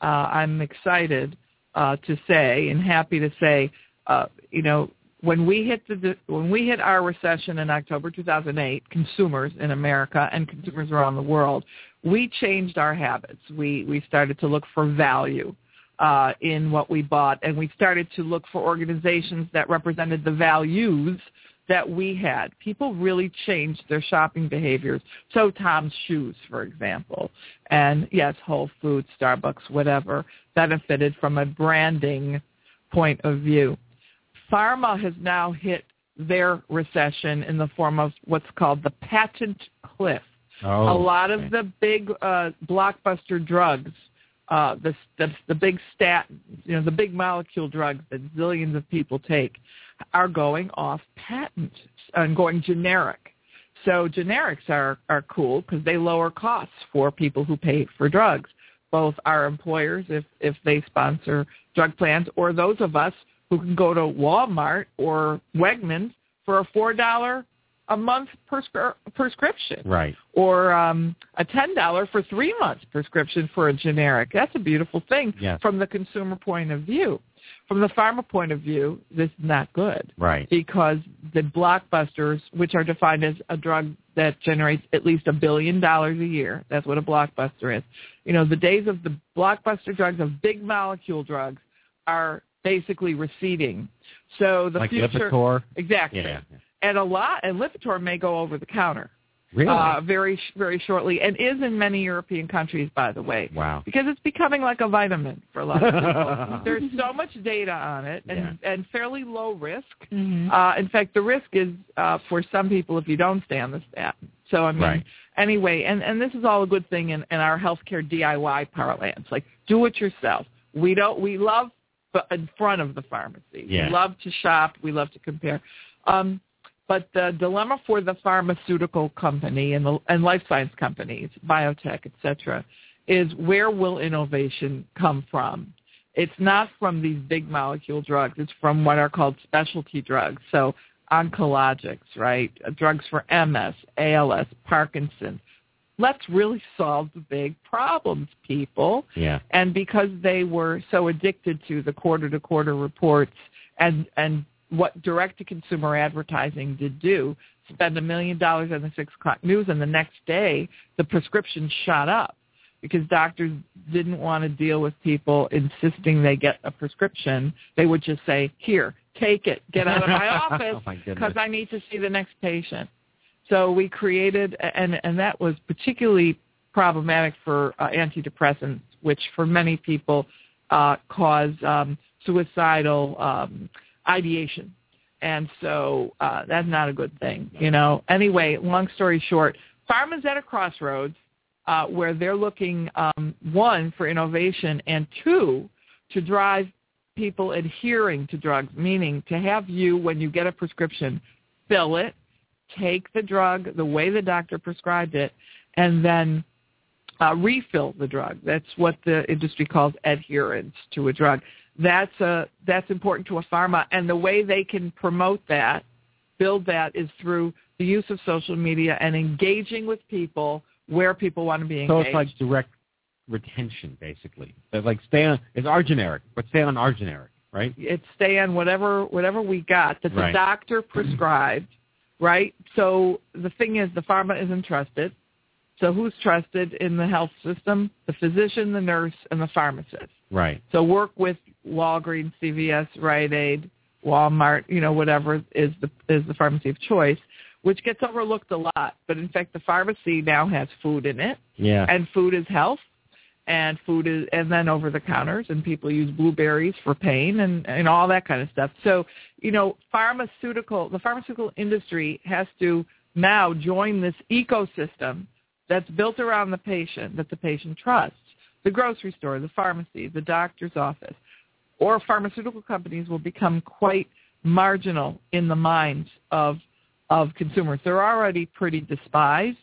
Uh, I'm excited uh, to say and happy to say, uh, you know, when we hit the when we hit our recession in October 2008, consumers in America and consumers around the world, we changed our habits. We we started to look for value uh, in what we bought, and we started to look for organizations that represented the values that we had. People really changed their shopping behaviors. So Tom's Shoes, for example, and yes, Whole Foods, Starbucks, whatever, benefited from a branding point of view. Pharma has now hit their recession in the form of what's called the patent cliff. Oh, a lot of the big uh, blockbuster drugs, uh, the, the the big stat, you know, the big molecule drugs that zillions of people take, are going off patent and going generic. So generics are are cool because they lower costs for people who pay for drugs, both our employers if if they sponsor drug plans, or those of us who can go to Walmart or Wegmans for a four dollar a month prescri- prescription Right. or um, a ten dollar for three months prescription for a generic. That's a beautiful thing Yes. from the consumer point of view. From the pharma point of view, this is not good Right. because the blockbusters, which are defined as a drug that generates at least a billion dollars a year, that's what a blockbuster is. You know, the days of the blockbuster drugs of big molecule drugs are basically receding. So the like future, Lipitor. exactly, Yeah. and a lot, and Lipitor may go over the counter Really? uh, very very shortly, and is in many European countries, by the way, wow. because it's becoming like a vitamin for a lot of people. There's so much data on it, and and fairly low risk. Mhm. Uh, in fact, the risk is uh, for some people if you don't stay on the statin. So I mean, Right. anyway, and and this is all a good thing in, in our healthcare DIY parlance. Like, do it yourself. We don't. We love but in front of the pharmacy. Yeah. We love to shop. We love to compare. Um, but the dilemma for the pharmaceutical company and the and life science companies, biotech, et cetera, is where will innovation come from? It's not from these big molecule drugs. It's from what are called specialty drugs. So oncologics, right? Drugs for MS, ALS, Parkinson's. Let's really solve the big problems, people. Yeah. And because they were so addicted to the quarter to quarter reports and and what direct to consumer advertising did do, spend a million dollars on the six o'clock news and the next day the prescription shot up because doctors didn't want to deal with people insisting they get a prescription. They would just say, Here, take it, get out of my office Oh, because I need to see the next patient. So we created, and and that was particularly problematic for uh, antidepressants, which for many people uh, cause um, suicidal um, ideation, and so uh, that's not a good thing, you know. Anyway, long story short, pharma's at a crossroads uh, where they're looking um, one for innovation and two to drive people adhering to drugs, meaning to have you when you get a prescription fill it take the drug the way the doctor prescribed it, and then uh, refill the drug. That's what the industry calls adherence to a drug. That's a that's important to a pharma, and the way they can promote that, build that, is through the use of social media and engaging with people where people want to be engaged. So it's like direct retention, basically. So like stay on. It's our generic, but stay on our generic, right? it's stay on whatever whatever we got that the Right. doctor prescribed, right? So the thing is, the pharma isn't trusted. So who's trusted in the health system? The physician, the nurse, and the pharmacist. Right. So work with Walgreens, CVS, Rite Aid, Walmart, you know, whatever is the is the pharmacy of choice, which gets overlooked a lot. But in fact, the pharmacy now has food in it, Yeah. and food is health, and food is, and then over the counters, and people use blueberries for pain and and all that kind of stuff. So, you know, pharmaceutical, the pharmaceutical industry has to now join this ecosystem that's built around the patient that the patient trusts. The grocery store, the pharmacy, the doctor's office, or pharmaceutical companies will become quite marginal in the minds of of consumers. They're already pretty despised,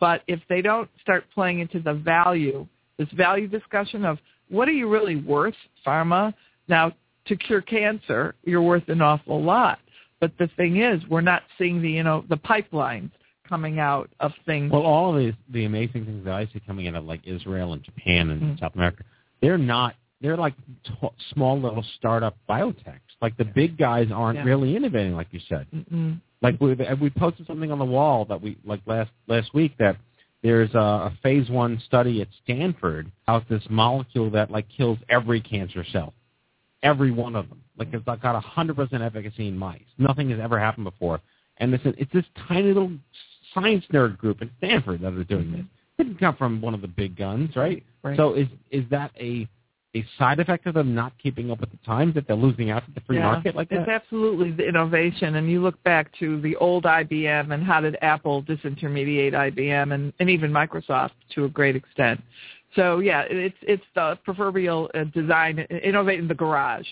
but if they don't start playing into the value, this value discussion of what are you really worth, pharma? Now, to cure cancer, you're worth an awful lot. But the thing is, we're not seeing the you know the pipelines coming out of things. Well, all of these, the amazing things that I see coming out of like Israel and Japan and Mhm. South America, they're not. They're like t- small little startup biotechs. Like the big guys aren't Yeah. really innovating, like you said. Mm-mm. Like we we posted something on the wall that we like last last week that there's a, a phase one study at Stanford out this molecule that like kills every cancer cell, every one of them. Like it's got a hundred percent efficacy in mice. Nothing has ever happened before, and it's it's this tiny little science nerd group at Stanford that are doing this. It didn't come from one of the big guns, right? Right. So is is that a a side effect of them not keeping up with the times that they're losing out to the free Yeah. market like that? It's absolutely the innovation, and you look back to the old IBM and how did Apple disintermediate IBM and, and even Microsoft to a great extent. So yeah, it's it's the proverbial uh, design, innovate in the garage.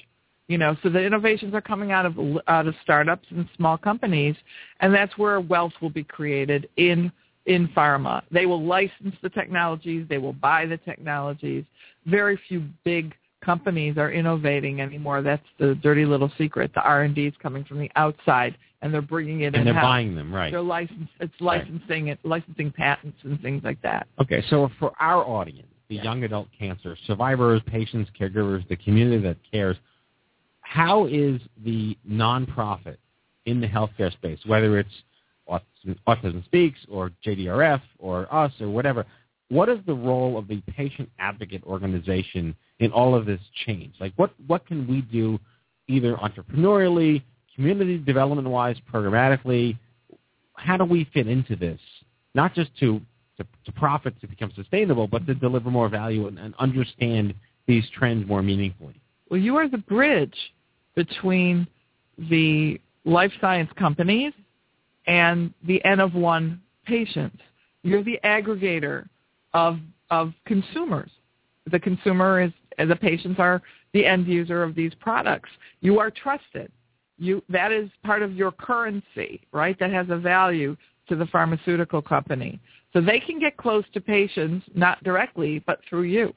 You know, so the innovations are coming out of out of startups and small companies, and that's where wealth will be created in in pharma. They will license the technologies, they will buy the technologies. Very few big companies are innovating anymore. That's the dirty little secret. The R&D is coming from the outside, and they're bringing it and they're buying them, right? They're license. It's licensing it, licensing patents and things like that. Okay, so for our audience, the young adult cancer survivors, patients, caregivers, the community that cares, how is the nonprofit in the healthcare space, whether it's Autism, Speaks or JDRF or us or whatever, what is the role of the patient advocate organization in all of this change? Like, what what can we do, either entrepreneurially, community development wise, programmatically? How do we fit into this? Not just to to, to profit to become sustainable, but to deliver more value and, and understand these trends more meaningfully. Well, you are the bridge between the life science companies and the N of one patients. You're the aggregator of of consumers. The consumer is the patients are the end user of these products. You are trusted. You that is part of your currency, right? That has a value to the pharmaceutical company. So they can get close to patients not directly, but through you.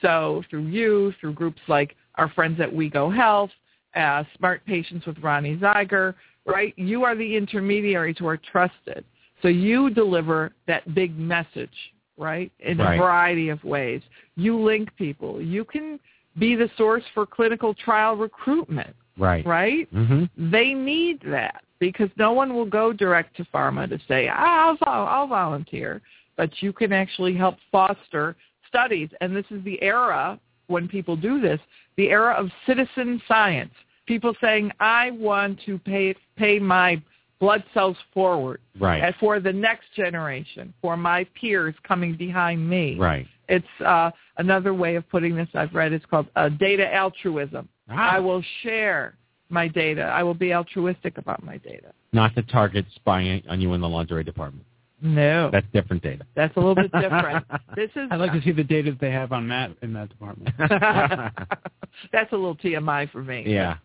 So through you, through groups like our friends at WEGO Health, uh, Smart Patients with Roni Zeiger, right? You are the intermediaries who are trusted. So you deliver that big message, right, in Right. a variety of ways. You link people. You can be the source for clinical trial recruitment, Right. right? Mm-hmm. They need that because no one will go direct to pharma to say, I'll, I'll volunteer. But you can actually help foster studies. And this is the era when people do this, the era of citizen science. People saying, I want to pay, pay my blood cells forward Right. and for the next generation, for my peers coming behind me. Right. It's uh, another way of putting this I've read. It's called uh, data altruism. Ah. I will share my data. I will be altruistic about my data. Not the target spying on you in the lingerie department. No, That's different data. that's a little bit different. this is I'd like to see the data that they have on Matt in that department. that's a little TMI for me. yeah.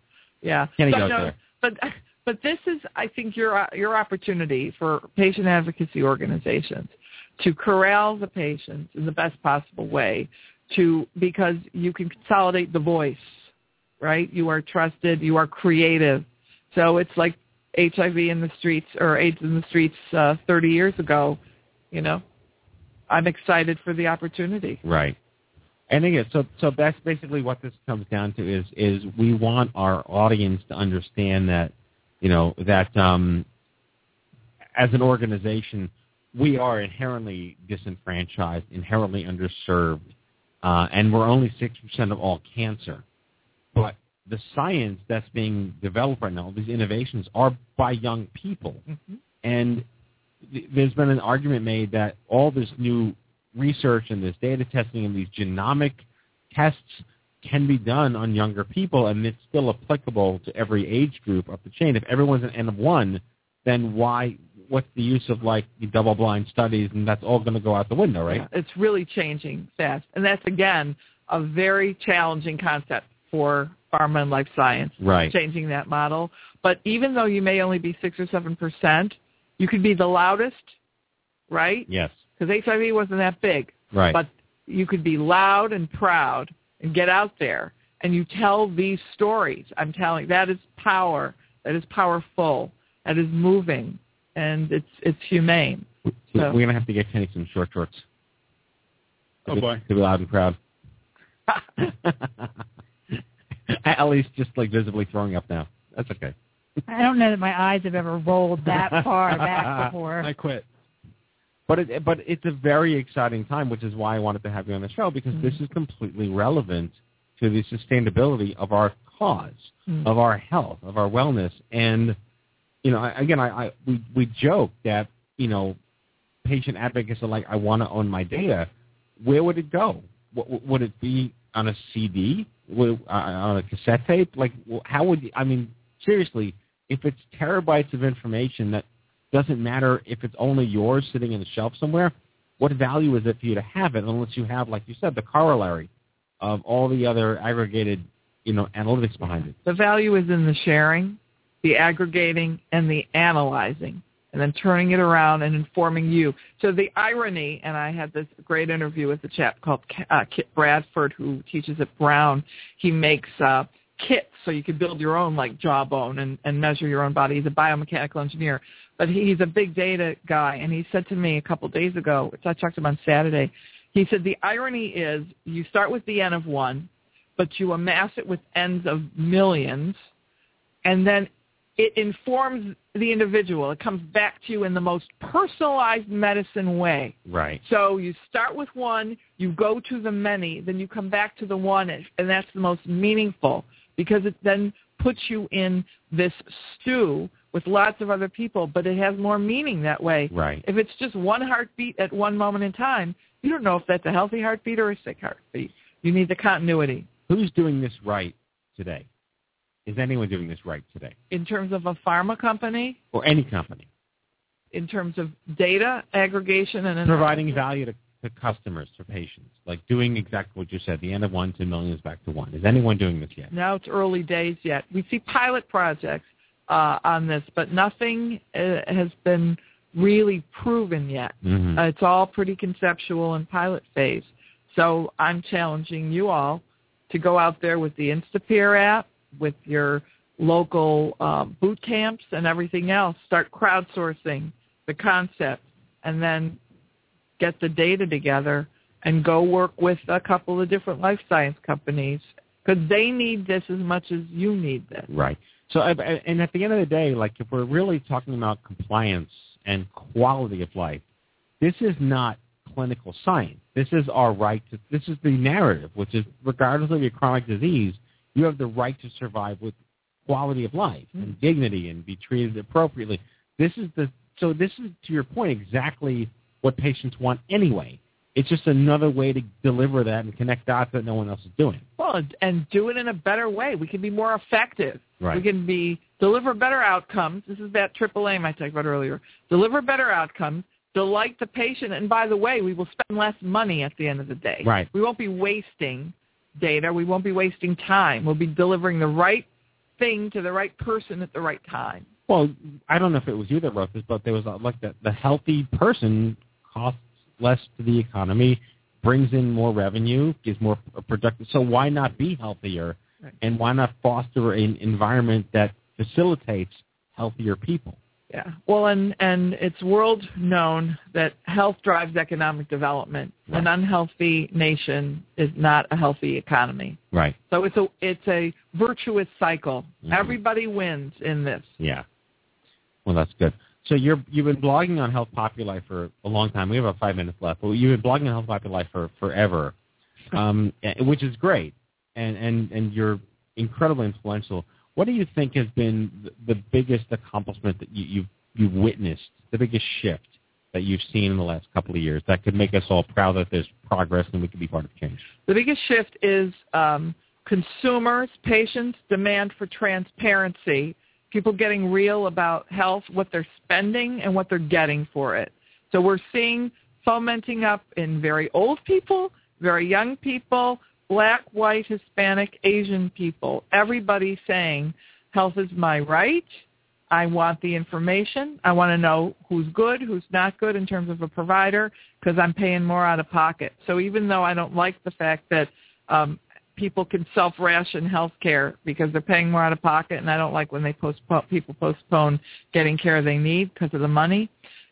Yeah. Kenny but goes no, there. but but this is, I think, your your opportunity for patient advocacy organizations to corral the patients in the best possible way, to because you can consolidate the voice, right? You are trusted, you are creative, so it's like HIV in the streets or AIDS in the streets uh, 30 years ago. You know, I'm excited for the opportunity. Right. And again, so so that's basically what this comes down to is is we want our audience to understand that you know that um, as an organization we are inherently disenfranchised, inherently underserved, uh, and we're only six percent of all cancer. But the science that's being developed right now, these innovations, are by young people, and th- there's been an argument made that all this new research and this data testing and these genomic tests can be done on younger people, and it's still applicable to every age group up the chain. If everyone's an N of one, then why? What's the use of like the double-blind studies, and that's all going to go out the window, right? Yeah, it's really changing fast. And that's, again, a very challenging concept for pharma and life science, Right. changing that model. But even though you may only be 6 or 7%, you could be the loudest, right? Yes. Because HIV wasn't that big. Right. But you could be loud and proud and get out there and you tell these stories. I'm telling that is power. That is powerful. That is moving. And it's it's humane. So So- we're going to have to get Kenny some short shorts. To Oh, be- boy. To be loud and proud. At least just like visibly throwing up now. That's okay. I don't know that my eyes have ever rolled that far back before. I quit. But it, but it's a very exciting time, which is why I wanted to have you on the show because this is completely relevant to the sustainability of our cause, Mm. of our health, of our wellness, and you know, I, again, I, I we we joke that you know, patient advocates are like, I want to own my data. Where would it go? What, would it be on a CD, Wi- uh, on a cassette tape? Like, how would you, I mean, seriously, if it's terabytes of information that doesn't matter if it's only yours sitting in the shelf somewhere, what value is it for you to have it unless you have, like you said, the corollary of all the other aggregated, you know, analytics behind it? The value is in the sharing, the aggregating, and the analyzing, and then turning it around and informing you. So the irony, and I had this great interview with a chap called uh, Kit Bradford who teaches at Brown. He makes uh, kits so you can build your own like jawbone and, and measure your own body. He's a biomechanical engineer, but he's a big data guy. And he said to me a couple days ago, which I talked to him on Saturday, he said the irony is you start with the n of one, but you amass it with n's of millions, and then it informs the individual. It comes back to you in the most personalized medicine way. Right. So you start with one, you go to the many, then you come back to the one, and that's the most meaningful because it then puts you in this stew with lots of other people, but it has more meaning that way. Right. If it's just one heartbeat at one moment in time, you don't know if that's a healthy heartbeat or a sick heartbeat. You need the continuity. Who's doing this right today? Is anyone doing this right today? In terms of a pharma company, Or any company? in terms of data aggregation and Providing value to, to customers, to patients, like doing exactly what you said, the end of one to millions back to one. Is anyone doing this yet? No, it's early days yet. We see pilot projects uh, on this, but nothing uh, has been really proven yet. Mhm. Uh, it's all pretty conceptual and pilot phase. So I'm challenging you all to go out there with the Instapeer app, with your local uh, boot camps and everything else. Start crowdsourcing the concept, and then get the data together and go work with a couple of different life science companies because they need this as much as you need this. Right. So, and at the end of the day, like if we're really talking about compliance and quality of life, this is not clinical science. This is our right to. This is the narrative, which is regardless of your chronic disease, you have the right to survive with quality of life and mm-hmm. dignity and be treated appropriately. This is the. So this is to your point exactly what patients want anyway. It's just another way to deliver that and connect dots that no one else is doing. Well, and do it in a better way. We can be more effective. Right. We can be deliver better outcomes. This is that triple aim I talked about earlier. Deliver better outcomes, delight the patient, and by the way, we will spend less money at the end of the day. Right. We won't be wasting data. We won't be wasting time. We'll be delivering the right thing to the right person at the right time. Well, I don't know if it was you that wrote this, but there was a, like the, the healthy person costs less to the economy, brings in more revenue, is more productive. So why not be healthier, Right. and why not foster an environment that facilitates healthier people? Yeah. Well, and and it's world known that health drives economic development. Right. An unhealthy nation is not a healthy economy. Right. So it's a it's a virtuous cycle. Mhm. Everybody wins in this. Yeah. Well, that's good. So you're you've been blogging on Health Populi for a long time. We have about five minutes left, but you've been blogging on Health Populi for forever, um, which is great, and and and you're incredibly influential. What do you think has been the, biggest accomplishment that you, you've you've witnessed, the biggest shift that you've seen in the last couple of years that could make us all proud that there's progress and we can be part of change? The biggest shift is um, consumers, patients' demand for transparency, people getting real about health, what they're spending, and what they're getting for it. So we're seeing fomenting up in very old people, very young people, black, white, Hispanic, Asian people. Everybody saying health is my right. I want the information. I want to know who's good, who's not good in terms of a provider because I'm paying more out of pocket. So even though I don't like the fact that um, people can self-ration health care because they're paying more out of pocket, and I don't like when they postpone people postpone getting care they need because of the money.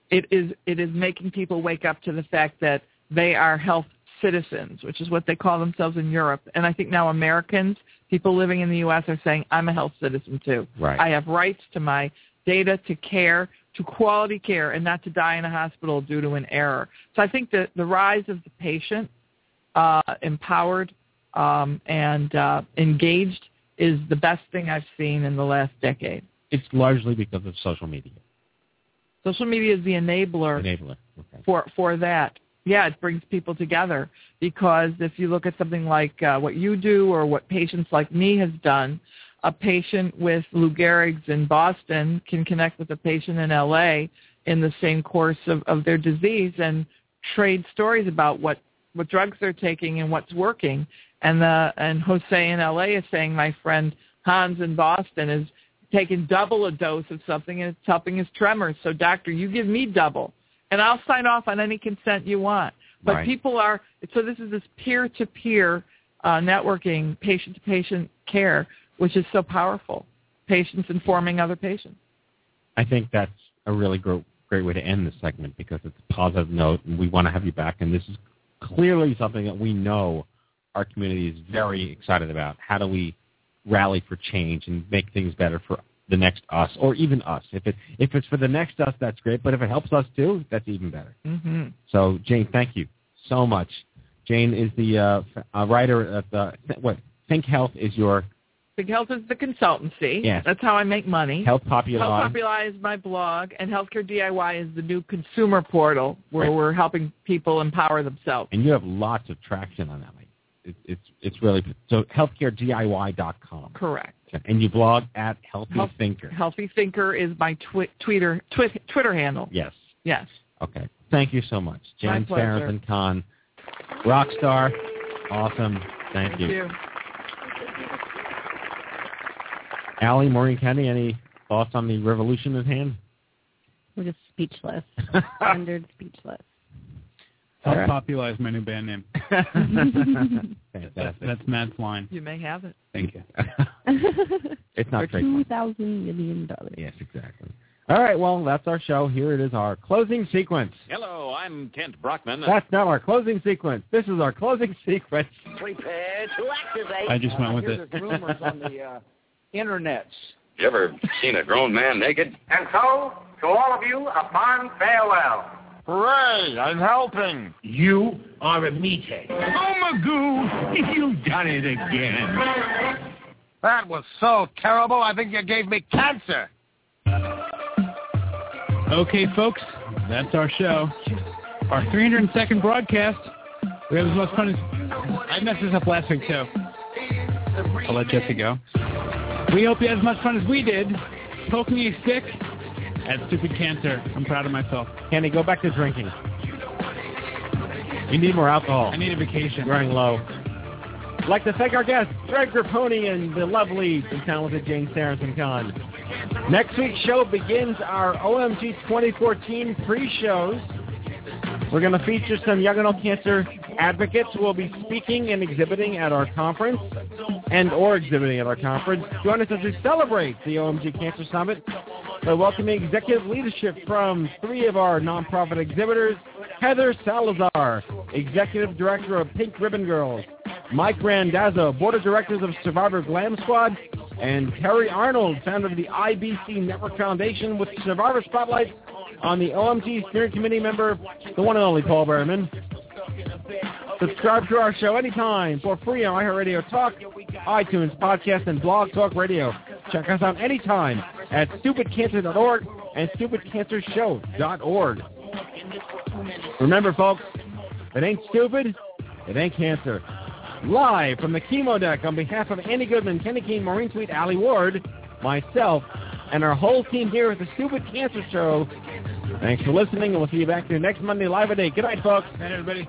It is it is making people wake up to the fact that they are health citizens, which is what they call themselves in Europe. And I think now Americans, people living in the U.S., are saying, I'm a health citizen too. Right. I have rights to my data, to care, to quality care, and not to die in a hospital due to an error. So I think that the rise of the patient, uh, empowered um, and uh, engaged, is the best thing I've seen in the last decade. It's largely because of social media. Social media is the enabler Enabler. Okay. for for that. yeah, it brings people together because if you look at something like uh, what you do or what PatientsLikeMe has done, a patient with Lou Gehrig's in Boston can connect with a patient in LA in the same course of, of their disease and trade stories about what, what drugs they're taking and what's working. And the and Jose in LA is saying my friend Hans in Boston is taking double a dose of something and it's helping his tremors. So doctor, you give me double and I'll sign off on any consent you want. But Right. people are so this is this peer-to-peer uh, networking, patient-to-patient care, which is so powerful. Patients informing other patients. I think that's a really great, great way to end this segment because it's a positive note, and we want to have you back. And this is clearly something that we know our community is very excited about. How do we rally for change and make things better for the next us, or even us? If it if it's for the next us, that's great. But if it helps us too, that's even better. Mm-hmm. So, Jane, thank you so much. Jane is the uh, uh, writer of the what Think Health is your Big Health is the consultancy. Yes. That's how I make money. Health Populi. Health Populi is my blog, and Healthcare DIY is the new consumer portal where Right. we're helping people empower themselves. and you have lots of traction on that. Like, it, it's it's really so healthcaredIy.com. Correct. And you blog at Healthy Health- Thinker. Healthy Thinker is my twi- Twitter twi- Twitter handle. Yes. Yes. Okay. Thank you so much, My Jane pleasure. Sarasohn-Kahn, rock star. Awesome. Thank, Thank you. you. Allie, Maureen Kennedy, any thoughts on the revolution at hand? We're just speechless. Rendered speechless. All Health right. Populi is my new band name. That- Fantastic. that's Matt's line. You may have it. Thank you. It's not For two thousand million dollars. Yes, exactly. All right, well, that's our show. Here it is, our closing sequence. Hello, I'm Kent Brockman. That's not our closing sequence. This is our closing sequence. Prepare to activate. I just went with hear it. there's rumors on the uh, internets. You ever seen a grown man naked? And so, to all of you, a fond farewell. Hooray! I'm helping. You are a meathead. Oh, Magoo, you've done it again. That was so terrible, I think you gave me cancer. Okay, folks, that's our show. Our 302nd broadcast. We have as much fun as... I messed this up last week, too. I'll let Jesse go. We hope you had as much fun as we did. Poking a stick at Stupid Cancer. I'm proud of myself. Kenny, go back to drinking. We need more alcohol. I need a vacation. Running low. I'd like to thank our guests, Greg Grappone and the lovely and talented Jane Sarasohn-Kahn. Next week's show begins our OMG 2014 pre-shows. We're going to feature some young adult cancer advocates who will be speaking and exhibiting at our conference and or exhibiting at our conference. Join us as we celebrate the OMG Cancer Summit by welcoming executive leadership from three of our nonprofit exhibitors, Heather Salazar, Executive Director of Pink Ribbon Girls, Mike Randazzo, Board of Directors of Survivor Glam Squad, and Terry Arnold, founder of the IBC Network Foundation with Survivor Spotlight on the OMG Steering Committee member, the one and only Paul Berman. Subscribe to our show anytime for free on iHeartRadio Talk, iTunes, Podcast, and Blog Talk Radio. Check us out anytime at stupidcancer.org and stupidcancershow.org. Remember, folks, it ain't stupid, it ain't cancer. Live from the chemo deck on behalf of Andy Goodman, Kenny Keene, Maureen Sweet, Allie Ward, myself, and our whole team here at the Stupid Cancer Show. Thanks for listening, and we'll see you back here next Monday live at 8. Good night, folks. Hey, everybody.